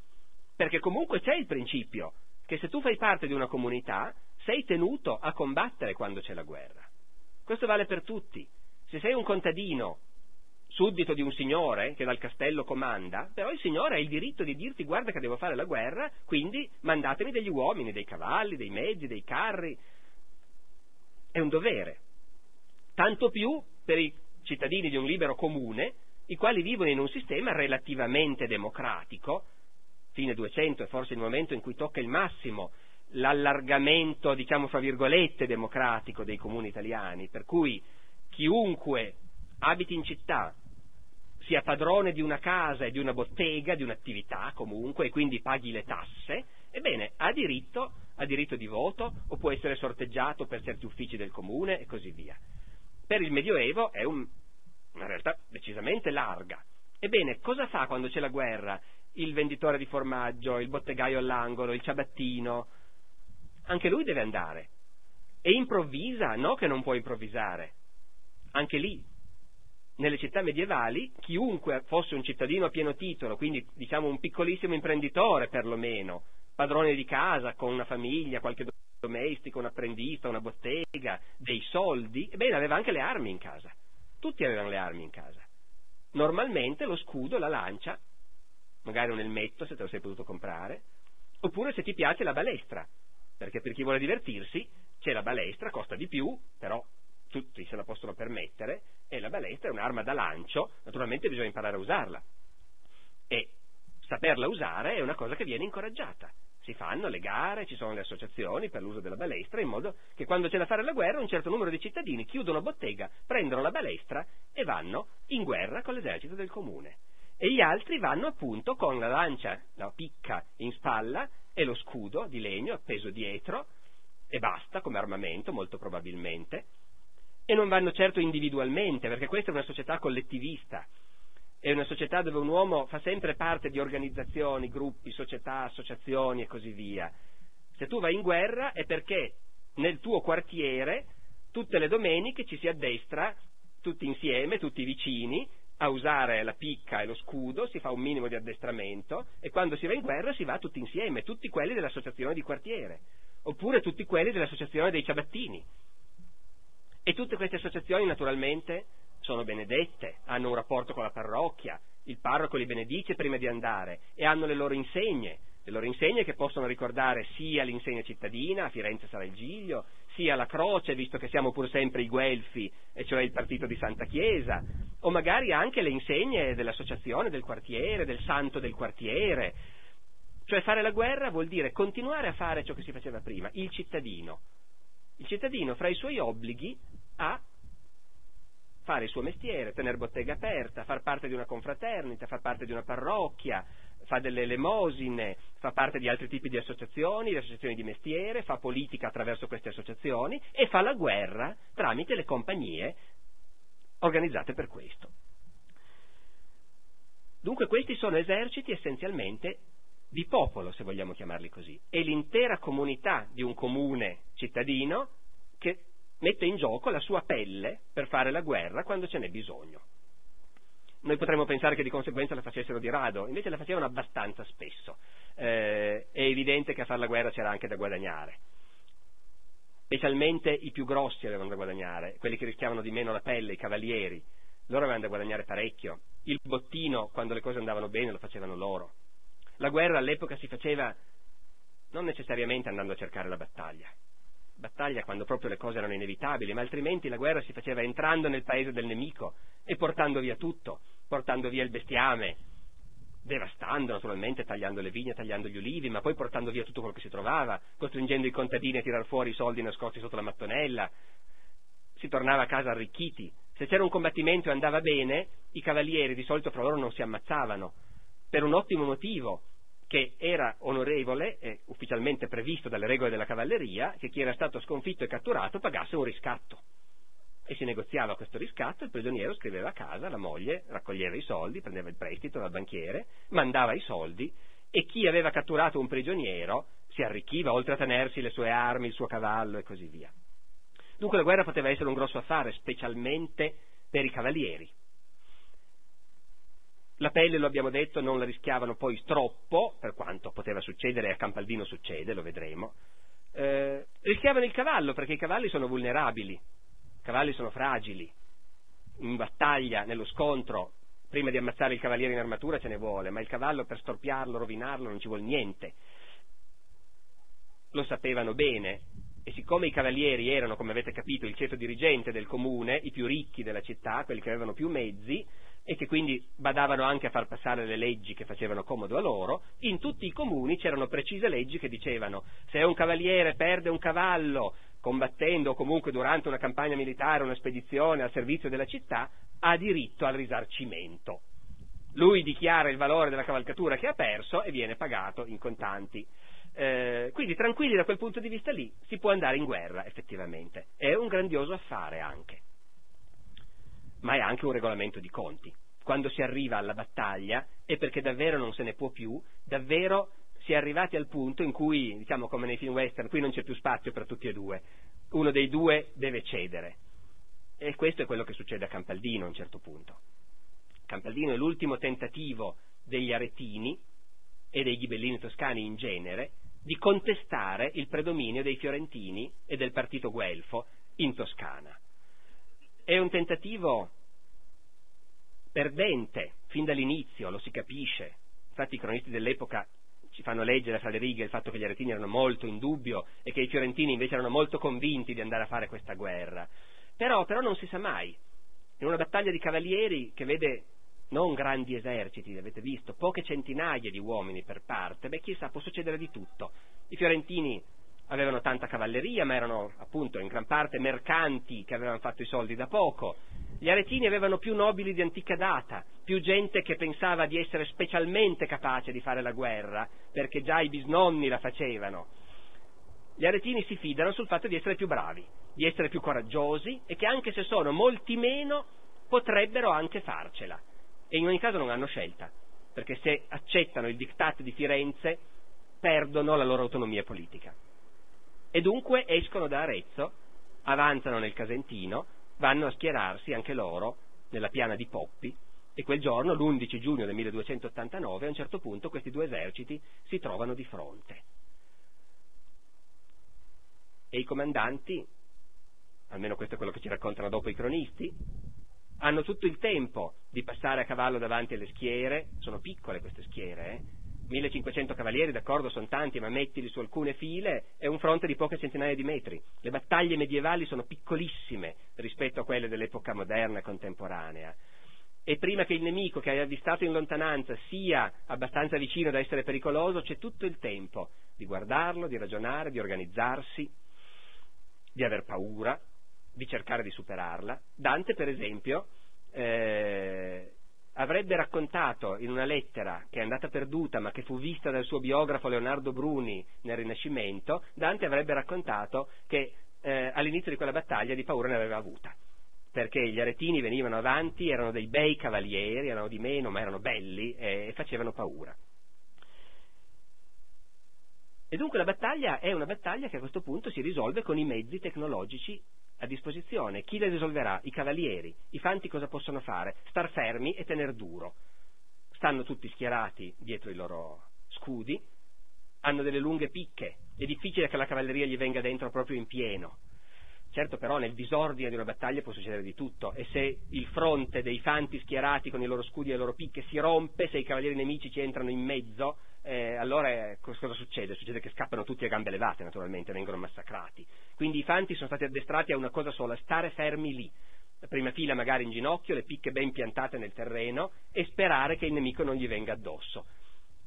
perché comunque c'è il principio che se tu fai parte di una comunità sei tenuto a combattere quando c'è la guerra. Questo vale per tutti. Se sei un contadino suddito di un signore che dal castello comanda, però il signore ha il diritto di dirti guarda che devo fare la guerra, quindi mandatemi degli uomini, dei cavalli, dei mezzi, dei carri. È un dovere. Tanto più per i cittadini di un libero comune, i quali vivono in un sistema relativamente democratico, fine 200 è forse il momento in cui tocca il massimo l'allargamento, diciamo fra virgolette, democratico dei comuni italiani, per cui chiunque abiti in città sia padrone di una casa e di una bottega, di un'attività comunque, e quindi paghi le tasse, ebbene ha diritto, ha diritto di voto o può essere sorteggiato per certi uffici del comune e così via. Per il Medioevo è un, una realtà decisamente larga. Ebbene, cosa fa quando c'è la guerra? Il venditore di formaggio, il bottegaio all'angolo, il ciabattino, anche lui deve andare. E improvvisa, no che non può improvvisare. Anche lì nelle città medievali chiunque fosse un cittadino a pieno titolo, quindi diciamo un piccolissimo imprenditore perlomeno, padrone di casa, con una famiglia, qualche domestico, un apprendista, una bottega, dei soldi, ebbene aveva anche le armi in casa. Tutti avevano le armi in casa. Normalmente lo scudo, la lancia, magari un elmetto se te lo sei potuto comprare, oppure se ti piace la balestra, perché per chi vuole divertirsi c'è la balestra, costa di più, però tutti se la possono permettere, e la balestra è un'arma da lancio, naturalmente bisogna imparare a usarla. E saperla usare è una cosa che viene incoraggiata. Si fanno le gare, ci sono le associazioni per l'uso della balestra, in modo che quando c'è da fare la guerra un certo numero di cittadini chiudono bottega, prendono la balestra e vanno in guerra con l'esercito del comune. E gli altri vanno appunto con la lancia, la picca in spalla e lo scudo di legno appeso dietro, e basta come armamento molto probabilmente, e non vanno certo individualmente, perché questa è una società collettivista, è una società dove un uomo fa sempre parte di organizzazioni, gruppi, società, associazioni e così via. Se tu vai in guerra è perché nel tuo quartiere tutte le domeniche ci si addestra tutti insieme, tutti vicini, a usare la picca e lo scudo, si fa un minimo di addestramento e quando si va in guerra si va tutti insieme, tutti quelli dell'associazione di quartiere, oppure tutti quelli dell'associazione dei ciabattini. E tutte queste associazioni naturalmente sono benedette, hanno un rapporto con la parrocchia, il parroco li benedice prima di andare e hanno le loro insegne, le loro insegne che possono ricordare sia l'insegna cittadina, a Firenze sarà il Giglio, sia la croce, visto che siamo pur sempre i Guelfi, e cioè il partito di Santa Chiesa, o magari anche le insegne dell'associazione del quartiere, del santo del quartiere. Cioè fare la guerra vuol dire continuare a fare ciò che si faceva prima, il cittadino, il cittadino fra i suoi obblighi ha fare il suo mestiere, tenere bottega aperta, far parte di una confraternita, far parte di una parrocchia, fa delle elemosine, fa parte di altri tipi di associazioni, di associazioni di mestiere, fa politica attraverso queste associazioni e fa la guerra tramite le compagnie organizzate per questo. Dunque questi sono eserciti essenzialmente di popolo, se vogliamo chiamarli così, è l'intera comunità di un comune cittadino che mette in gioco la sua pelle per fare la guerra quando ce n'è bisogno. Noi potremmo pensare che di conseguenza la facessero di rado, invece la facevano abbastanza spesso. Eh, è evidente che a fare la guerra c'era anche da guadagnare. Specialmente i più grossi avevano da guadagnare, quelli che rischiavano di meno la pelle, i cavalieri. Loro avevano da guadagnare parecchio. Il bottino, quando le cose andavano bene, lo facevano loro. La guerra all'epoca si faceva non necessariamente andando a cercare la battaglia, battaglia quando proprio le cose erano inevitabili, ma altrimenti la guerra si faceva entrando nel paese del nemico e portando via tutto, portando via il bestiame, devastando naturalmente, tagliando le vigne, tagliando gli ulivi, ma poi portando via tutto quello che si trovava, costringendo i contadini a tirar fuori i soldi nascosti sotto la mattonella. Si tornava a casa arricchiti. Se c'era un combattimento e andava bene, i cavalieri di solito fra loro non si ammazzavano, per un ottimo motivo, che era onorevole e ufficialmente previsto dalle regole della cavalleria che chi era stato sconfitto e catturato pagasse un riscatto. E si negoziava questo riscatto, il prigioniero scriveva a casa, la moglie raccoglieva i soldi, prendeva il prestito dal banchiere, mandava i soldi e chi aveva catturato un prigioniero si arricchiva, oltre a tenersi le sue armi, il suo cavallo e così via. Dunque la guerra poteva essere un grosso affare, specialmente per i cavalieri. La pelle, lo abbiamo detto, non la rischiavano poi troppo, per quanto poteva succedere, a Campaldino succede, lo vedremo. Eh, rischiavano il cavallo, perché i cavalli sono vulnerabili, i cavalli sono fragili. in battaglia, nello scontro, prima di ammazzare il cavaliere in armatura ce ne vuole, ma il cavallo per storpiarlo, rovinarlo non ci vuole niente. Lo sapevano bene e siccome i cavalieri erano, come avete capito, il ceto dirigente del comune, i più ricchi della città, quelli che avevano più mezzi, e che quindi badavano anche a far passare le leggi che facevano comodo a loro, in tutti i comuni c'erano precise leggi che dicevano se un cavaliere perde un cavallo combattendo o comunque durante una campagna militare, una spedizione al servizio della città, ha diritto al risarcimento. Lui dichiara il valore della cavalcatura che ha perso e viene pagato in contanti. Eh, quindi tranquilli da quel punto di vista lì si può andare in guerra effettivamente. È un grandioso affare anche ma è anche un regolamento di conti. Quando si arriva alla battaglia è perché davvero non se ne può più, davvero si è arrivati al punto in cui, diciamo come nei film western, qui non c'è più spazio per tutti e due, uno dei due deve cedere. E questo è quello che succede a Campaldino a un certo punto. Campaldino è l'ultimo tentativo degli aretini e dei ghibellini toscani in genere di contestare il predominio dei fiorentini e del partito guelfo in Toscana. È un tentativo perdente fin dall'inizio, lo si capisce. Infatti i cronisti dell'epoca ci fanno leggere fra le righe il fatto che gli aretini erano molto in dubbio e che i fiorentini invece erano molto convinti di andare a fare questa guerra. Però, però non si sa mai. In una battaglia di cavalieri che vede non grandi eserciti, avete visto, poche centinaia di uomini per parte, beh chissà, può succedere di tutto. I fiorentini avevano tanta cavalleria, ma erano appunto in gran parte mercanti che avevano fatto i soldi da poco. Gli aretini avevano più nobili di antica data, più gente che pensava di essere specialmente capace di fare la guerra, perché già i bisnonni la facevano. Gli aretini si fidano sul fatto di essere più bravi, di essere più coraggiosi e che anche se sono molti meno potrebbero anche farcela. E in ogni caso non hanno scelta, perché se accettano il diktat di Firenze perdono la loro autonomia politica e dunque escono da Arezzo, avanzano nel Casentino, vanno a schierarsi anche loro nella piana di Poppi e quel giorno, l'11 giugno del 1289, a un certo punto questi due eserciti si trovano di fronte. E i comandanti, almeno questo è quello che ci raccontano dopo i cronisti, hanno tutto il tempo di passare a cavallo davanti alle schiere, sono piccole queste schiere, eh? 1500 cavalieri, d'accordo, sono tanti, ma mettili su alcune file, è un fronte di poche centinaia di metri. Le battaglie medievali sono piccolissime rispetto a quelle dell'epoca moderna e contemporanea. E prima che il nemico che hai avvistato in lontananza sia abbastanza vicino da essere pericoloso, c'è tutto il tempo di guardarlo, di ragionare, di organizzarsi, di aver paura, di cercare di superarla. Dante, per esempio, eh, avrebbe raccontato in una lettera che è andata perduta ma che fu vista dal suo biografo Leonardo Bruni nel Rinascimento, Dante avrebbe raccontato che eh, all'inizio di quella battaglia di paura ne aveva avuta, perché gli aretini venivano avanti, erano dei bei cavalieri, erano di meno ma erano belli e, e facevano paura. E dunque la battaglia è una battaglia che a questo punto si risolve con i mezzi tecnologici a disposizione. Chi le risolverà? I cavalieri. I fanti cosa possono fare? Star fermi e tener duro. Stanno tutti schierati dietro i loro scudi, hanno delle lunghe picche, è difficile che la cavalleria gli venga dentro proprio in pieno. Certo però nel disordine di una battaglia può succedere di tutto e se il fronte dei fanti schierati con i loro scudi e le loro picche si rompe, se i cavalieri nemici ci entrano in mezzo, eh, allora eh, cosa succede? Succede che scappano tutti a gambe levate naturalmente, vengono massacrati. Quindi i fanti sono stati addestrati a una cosa sola, stare fermi lì, la prima fila magari in ginocchio, le picche ben piantate nel terreno e sperare che il nemico non gli venga addosso.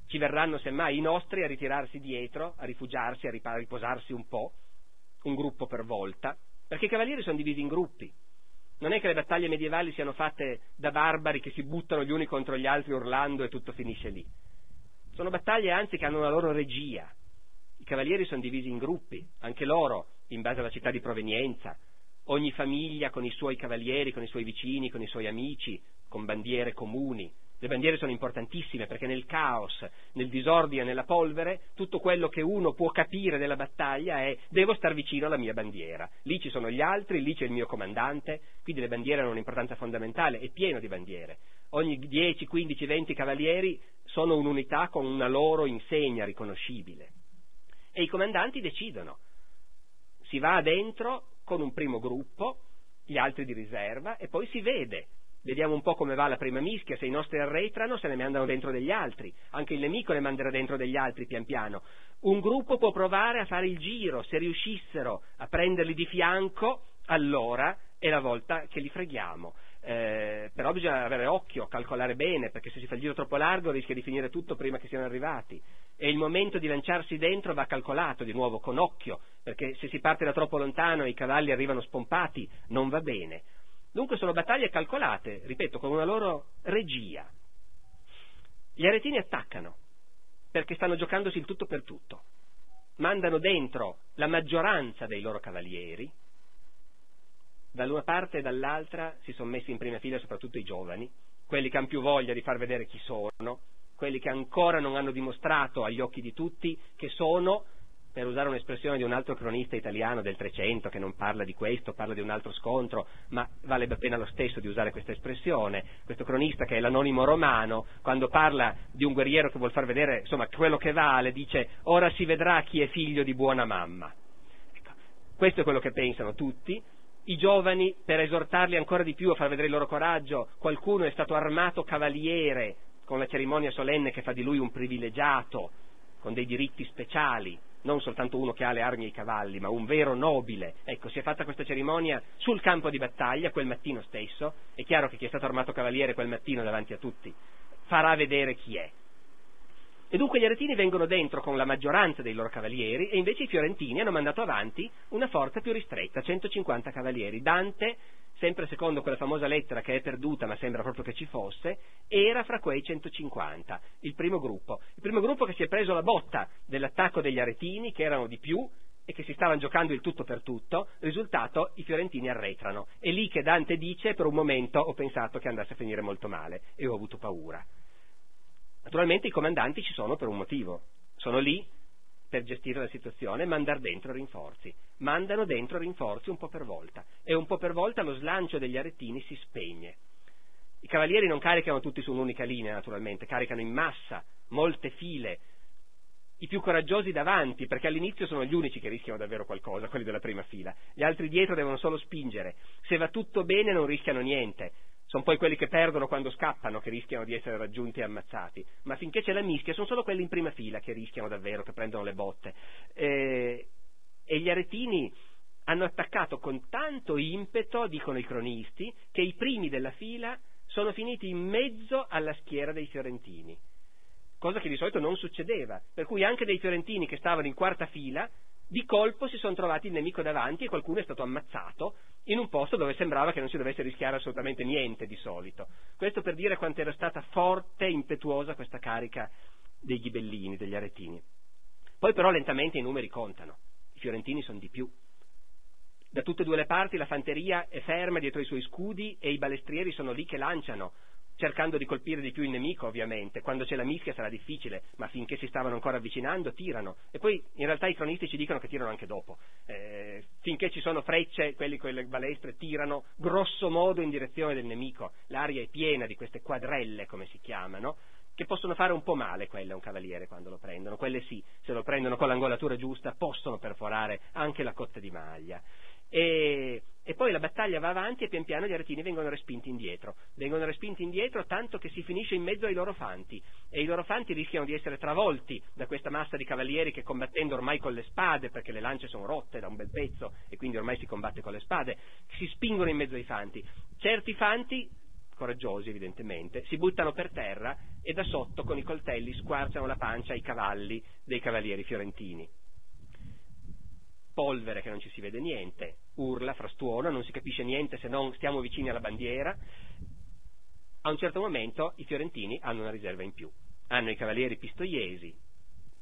Ci verranno semmai i nostri a ritirarsi dietro, a rifugiarsi, a riposarsi un po', un gruppo per volta, perché i cavalieri sono divisi in gruppi. Non è che le battaglie medievali siano fatte da barbari che si buttano gli uni contro gli altri urlando e tutto finisce lì. Sono battaglie anzi che hanno una loro regia. I cavalieri sono divisi in gruppi, anche loro, in base alla città di provenienza. Ogni famiglia con i suoi cavalieri, con i suoi vicini, con i suoi amici, con bandiere comuni. Le bandiere sono importantissime perché nel caos, nel disordine, nella polvere, tutto quello che uno può capire della battaglia è devo star vicino alla mia bandiera. Lì ci sono gli altri, lì c'è il mio comandante, quindi le bandiere hanno un'importanza fondamentale, è pieno di bandiere. Ogni 10, 15, 20 cavalieri sono un'unità con una loro insegna riconoscibile. E i comandanti decidono. Si va dentro con un primo gruppo, gli altri di riserva e poi si vede. Vediamo un po' come va la prima mischia, se i nostri arretrano se ne mandano dentro degli altri, anche il nemico ne manderà dentro degli altri pian piano. Un gruppo può provare a fare il giro, se riuscissero a prenderli di fianco, allora è la volta che li freghiamo. Eh, però bisogna avere occhio, calcolare bene, perché se si fa il giro troppo largo rischia di finire tutto prima che siano arrivati. E il momento di lanciarsi dentro va calcolato di nuovo, con occhio, perché se si parte da troppo lontano e i cavalli arrivano spompati, non va bene. Dunque sono battaglie calcolate, ripeto, con una loro regia. Gli aretini attaccano, perché stanno giocandosi il tutto per tutto. Mandano dentro la maggioranza dei loro cavalieri, dall'una parte e dall'altra si sono messi in prima fila soprattutto i giovani, quelli che hanno più voglia di far vedere chi sono, quelli che ancora non hanno dimostrato agli occhi di tutti che sono, per usare un'espressione di un altro cronista italiano del Trecento che non parla di questo, parla di un altro scontro, ma vale la pena lo stesso di usare questa espressione. Questo cronista che è l'anonimo romano, quando parla di un guerriero che vuol far vedere insomma, quello che vale, dice ora si vedrà chi è figlio di buona mamma. Ecco, questo è quello che pensano tutti, i giovani per esortarli ancora di più a far vedere il loro coraggio, qualcuno è stato armato cavaliere con la cerimonia solenne che fa di lui un privilegiato, con dei diritti speciali, non soltanto uno che ha le armi e i cavalli, ma un vero nobile. Ecco, si è fatta questa cerimonia sul campo di battaglia quel mattino stesso, è chiaro che chi è stato armato cavaliere quel mattino davanti a tutti farà vedere chi è. E dunque gli aretini vengono dentro con la maggioranza dei loro cavalieri e invece i fiorentini hanno mandato avanti una forza più ristretta, 150 cavalieri. Dante, sempre secondo quella famosa lettera che è perduta ma sembra proprio che ci fosse, era fra quei 150, il primo gruppo. Il primo gruppo che si è preso la botta dell'attacco degli aretini, che erano di più, e che si stavano giocando il tutto per tutto, risultato i fiorentini arretrano. È lì che Dante dice per un momento ho pensato che andasse a finire molto male e ho avuto paura. Naturalmente i comandanti ci sono per un motivo, sono lì per gestire la situazione e mandare dentro rinforzi. Mandano dentro rinforzi un po' per volta e un po' per volta lo slancio degli arettini si spegne. I cavalieri non caricano tutti su un'unica linea, naturalmente, caricano in massa, molte file, i più coraggiosi davanti, perché all'inizio sono gli unici che rischiano davvero qualcosa, quelli della prima fila. Gli altri dietro devono solo spingere. Se va tutto bene non rischiano niente. Sono poi quelli che perdono quando scappano che rischiano di essere raggiunti e ammazzati, ma finché c'è la mischia sono solo quelli in prima fila che rischiano davvero, che prendono le botte. Eh, e gli aretini hanno attaccato con tanto impeto, dicono i cronisti, che i primi della fila sono finiti in mezzo alla schiera dei fiorentini, cosa che di solito non succedeva, per cui anche dei fiorentini che stavano in quarta fila di colpo si sono trovati il nemico davanti e qualcuno è stato ammazzato in un posto dove sembrava che non si dovesse rischiare assolutamente niente di solito. Questo per dire quanto era stata forte e impetuosa questa carica dei ghibellini, degli aretini. Poi però lentamente i numeri contano, i fiorentini sono di più. Da tutte e due le parti la fanteria è ferma dietro i suoi scudi e i balestrieri sono lì che lanciano cercando di colpire di più il nemico ovviamente, quando c'è la mischia sarà difficile, ma finché si stavano ancora avvicinando tirano. E poi in realtà i cronisti ci dicono che tirano anche dopo, eh, finché ci sono frecce quelli con le balestre tirano grosso modo in direzione del nemico, l'aria è piena di queste quadrelle come si chiamano, che possono fare un po' male quelle a un cavaliere quando lo prendono, quelle sì, se lo prendono con l'angolatura giusta possono perforare anche la cotta di maglia. E, e, poi la battaglia va avanti e pian piano gli aretini vengono respinti indietro. Vengono respinti indietro tanto che si finisce in mezzo ai loro fanti e i loro fanti rischiano di essere travolti da questa massa di cavalieri che combattendo ormai con le spade, perché le lance sono rotte da un bel pezzo e quindi ormai si combatte con le spade, si spingono in mezzo ai fanti. Certi fanti coraggiosi evidentemente, si buttano per terra e da sotto con i coltelli squarciano la pancia ai cavalli dei cavalieri fiorentini polvere che non ci si vede niente, urla, frastuona, non si capisce niente se non stiamo vicini alla bandiera. A un certo momento i fiorentini hanno una riserva in più. Hanno i cavalieri pistoiesi,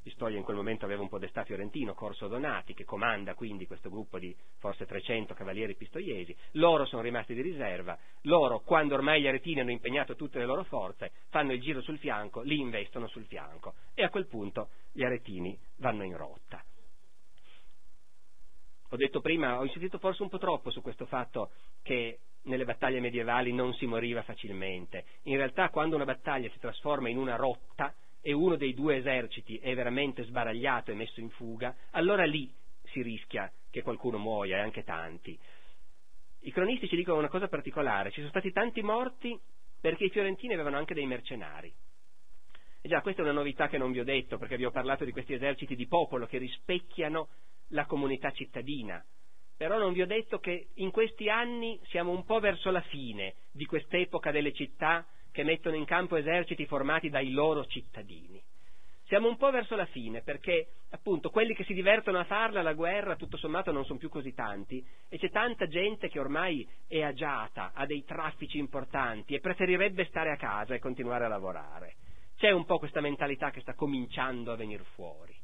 Pistoia in quel momento aveva un podestà fiorentino, Corso Donati, che comanda quindi questo gruppo di forse 300 cavalieri pistoiesi. Loro sono rimasti di riserva. Loro, quando ormai gli aretini hanno impegnato tutte le loro forze, fanno il giro sul fianco, li investono sul fianco. E a quel punto gli aretini vanno in rotta. Ho detto prima, ho insistito forse un po' troppo su questo fatto che nelle battaglie medievali non si moriva facilmente. In realtà quando una battaglia si trasforma in una rotta e uno dei due eserciti è veramente sbaragliato e messo in fuga, allora lì si rischia che qualcuno muoia e anche tanti. I cronisti ci dicono una cosa particolare, ci sono stati tanti morti perché i fiorentini avevano anche dei mercenari. E già, questa è una novità che non vi ho detto, perché vi ho parlato di questi eserciti di popolo che rispecchiano la comunità cittadina. Però non vi ho detto che in questi anni siamo un po' verso la fine di quest'epoca delle città che mettono in campo eserciti formati dai loro cittadini. Siamo un po' verso la fine perché appunto quelli che si divertono a farla la guerra tutto sommato non sono più così tanti e c'è tanta gente che ormai è agiata, ha dei traffici importanti e preferirebbe stare a casa e continuare a lavorare. C'è un po' questa mentalità che sta cominciando a venire fuori.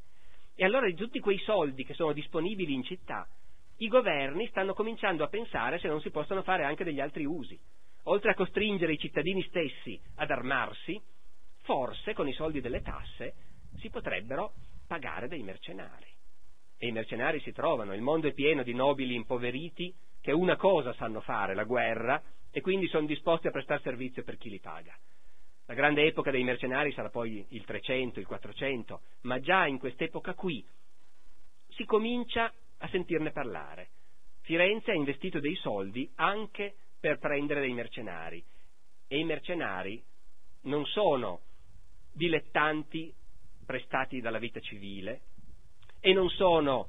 E allora di tutti quei soldi che sono disponibili in città, i governi stanno cominciando a pensare se non si possono fare anche degli altri usi. Oltre a costringere i cittadini stessi ad armarsi, forse con i soldi delle tasse si potrebbero pagare dei mercenari. E i mercenari si trovano, il mondo è pieno di nobili impoveriti che una cosa sanno fare, la guerra, e quindi sono disposti a prestare servizio per chi li paga. La grande epoca dei mercenari sarà poi il 300, il 400, ma già in quest'epoca qui si comincia a sentirne parlare. Firenze ha investito dei soldi anche per prendere dei mercenari e i mercenari non sono dilettanti prestati dalla vita civile e non sono,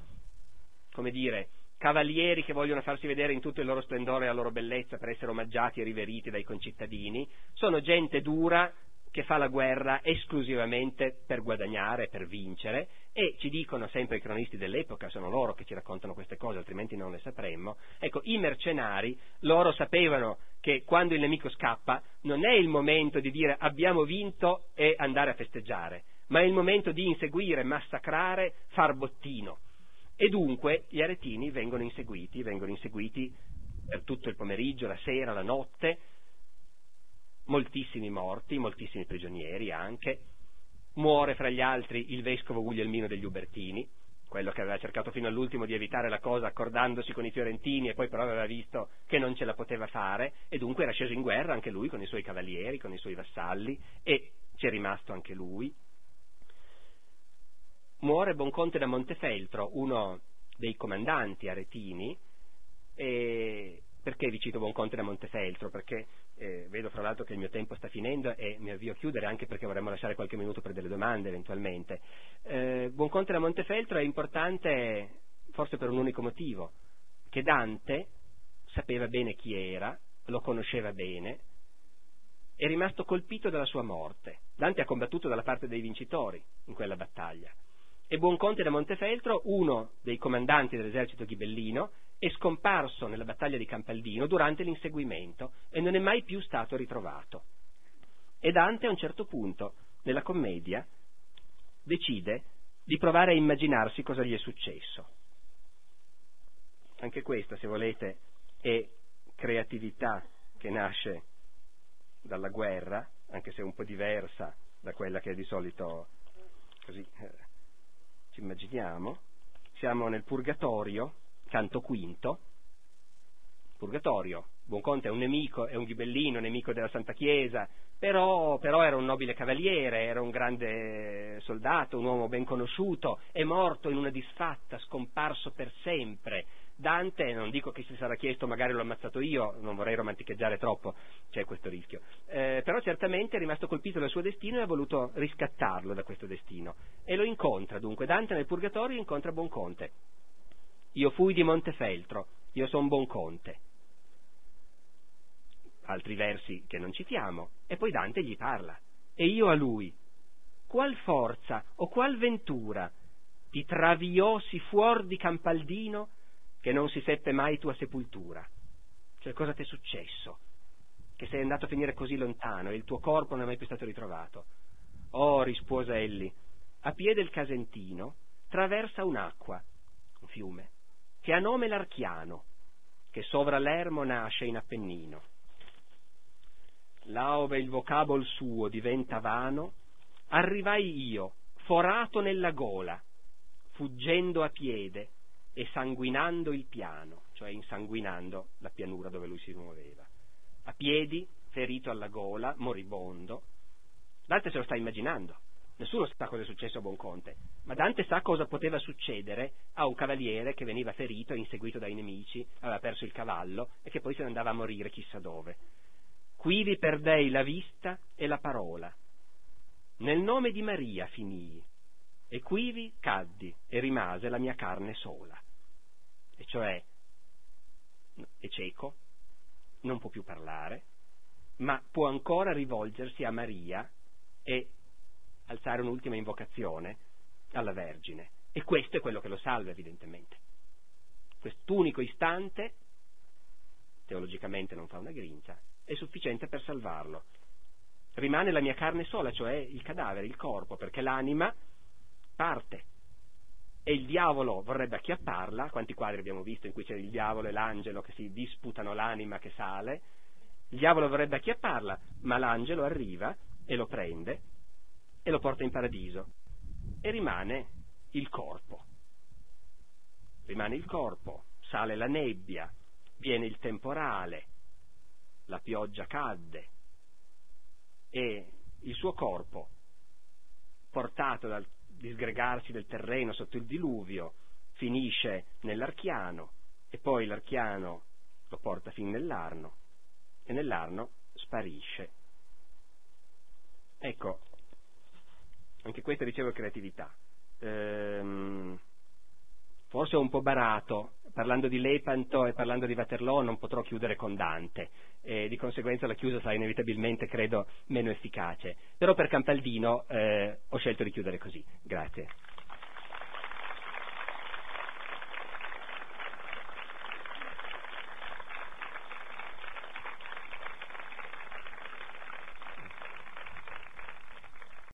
come dire, cavalieri che vogliono farsi vedere in tutto il loro splendore e la loro bellezza per essere omaggiati e riveriti dai concittadini, sono gente dura che fa la guerra esclusivamente per guadagnare, per vincere, e ci dicono sempre i cronisti dell'epoca, sono loro che ci raccontano queste cose, altrimenti non le sapremmo, ecco, i mercenari, loro sapevano che quando il nemico scappa non è il momento di dire abbiamo vinto e andare a festeggiare, ma è il momento di inseguire, massacrare, far bottino. E dunque gli aretini vengono inseguiti, vengono inseguiti per tutto il pomeriggio, la sera, la notte, moltissimi morti, moltissimi prigionieri anche. Muore fra gli altri il vescovo Guglielmino degli Ubertini, quello che aveva cercato fino all'ultimo di evitare la cosa accordandosi con i fiorentini e poi però aveva visto che non ce la poteva fare e dunque era sceso in guerra anche lui con i suoi cavalieri, con i suoi vassalli e ci è rimasto anche lui muore Bonconte da Montefeltro, uno dei comandanti aretini, e perché vi cito Bonconte da Montefeltro? Perché eh, vedo fra l'altro che il mio tempo sta finendo e mi avvio a chiudere anche perché vorremmo lasciare qualche minuto per delle domande eventualmente. Eh, Buonconte da Montefeltro è importante forse per un unico motivo, che Dante sapeva bene chi era, lo conosceva bene, è rimasto colpito dalla sua morte. Dante ha combattuto dalla parte dei vincitori in quella battaglia e Buonconte da Montefeltro, uno dei comandanti dell'esercito ghibellino, è scomparso nella battaglia di Campaldino durante l'inseguimento e non è mai più stato ritrovato. E Dante a un certo punto, nella commedia, decide di provare a immaginarsi cosa gli è successo. Anche questa, se volete, è creatività che nasce dalla guerra, anche se un po' diversa da quella che di solito così, eh, ci immaginiamo, siamo nel Purgatorio, canto quinto, Purgatorio, Buonconte è un nemico, è un ghibellino, nemico della Santa Chiesa, però, però, era un nobile cavaliere, era un grande soldato, un uomo ben conosciuto, è morto in una disfatta, scomparso per sempre, Dante, non dico che si sarà chiesto magari l'ho ammazzato io, non vorrei romanticheggiare troppo, c'è questo rischio, eh, però certamente è rimasto colpito dal suo destino e ha voluto riscattarlo da questo destino. E lo incontra dunque, Dante nel Purgatorio incontra Bonconte. Io fui di Montefeltro, io sono Bonconte. Altri versi che non citiamo, e poi Dante gli parla. E io a lui, qual forza o qual ventura ti traviossi fuor di Campaldino che non si seppe mai tua sepoltura. Cioè cosa ti è successo? Che sei andato a finire così lontano e il tuo corpo non è mai più stato ritrovato. Oh, rispose egli, a piede del Casentino traversa un'acqua, un fiume, che ha nome l'Archiano, che sovra l'Ermo nasce in Appennino. Là ove il vocabol suo diventa vano, arrivai io, forato nella gola, fuggendo a piede, e sanguinando il piano, cioè insanguinando la pianura dove lui si muoveva. A piedi, ferito alla gola, moribondo. Dante se lo sta immaginando. Nessuno sa cosa è successo a Buonconte, ma Dante sa cosa poteva succedere a un cavaliere che veniva ferito inseguito dai nemici, aveva perso il cavallo e che poi se ne andava a morire chissà dove. Qui vi perdei la vista e la parola. Nel nome di Maria finii, e quivi caddi e rimase la mia carne sola. E cioè è cieco, non può più parlare, ma può ancora rivolgersi a Maria e alzare un'ultima invocazione alla Vergine. E questo è quello che lo salva, evidentemente. Quest'unico istante, teologicamente non fa una grincia, è sufficiente per salvarlo. Rimane la mia carne sola, cioè il cadavere, il corpo, perché l'anima parte. E il diavolo vorrebbe acchiapparla, quanti quadri abbiamo visto in cui c'è il diavolo e l'angelo che si disputano l'anima che sale, il diavolo vorrebbe acchiapparla, ma l'angelo arriva e lo prende e lo porta in paradiso e rimane il corpo. Rimane il corpo, sale la nebbia, viene il temporale, la pioggia cadde e il suo corpo, portato dal disgregarsi del terreno sotto il diluvio, finisce nell'Archiano e poi l'Archiano lo porta fin nell'Arno e nell'Arno sparisce. Ecco, anche questa ricevo creatività. Ehm, forse ho un po' barato, parlando di Lepanto e parlando di Waterloo non potrò chiudere con Dante e di conseguenza la chiusa sarà inevitabilmente, credo, meno efficace. Però per Campaldino eh, ho scelto di chiudere così. Grazie.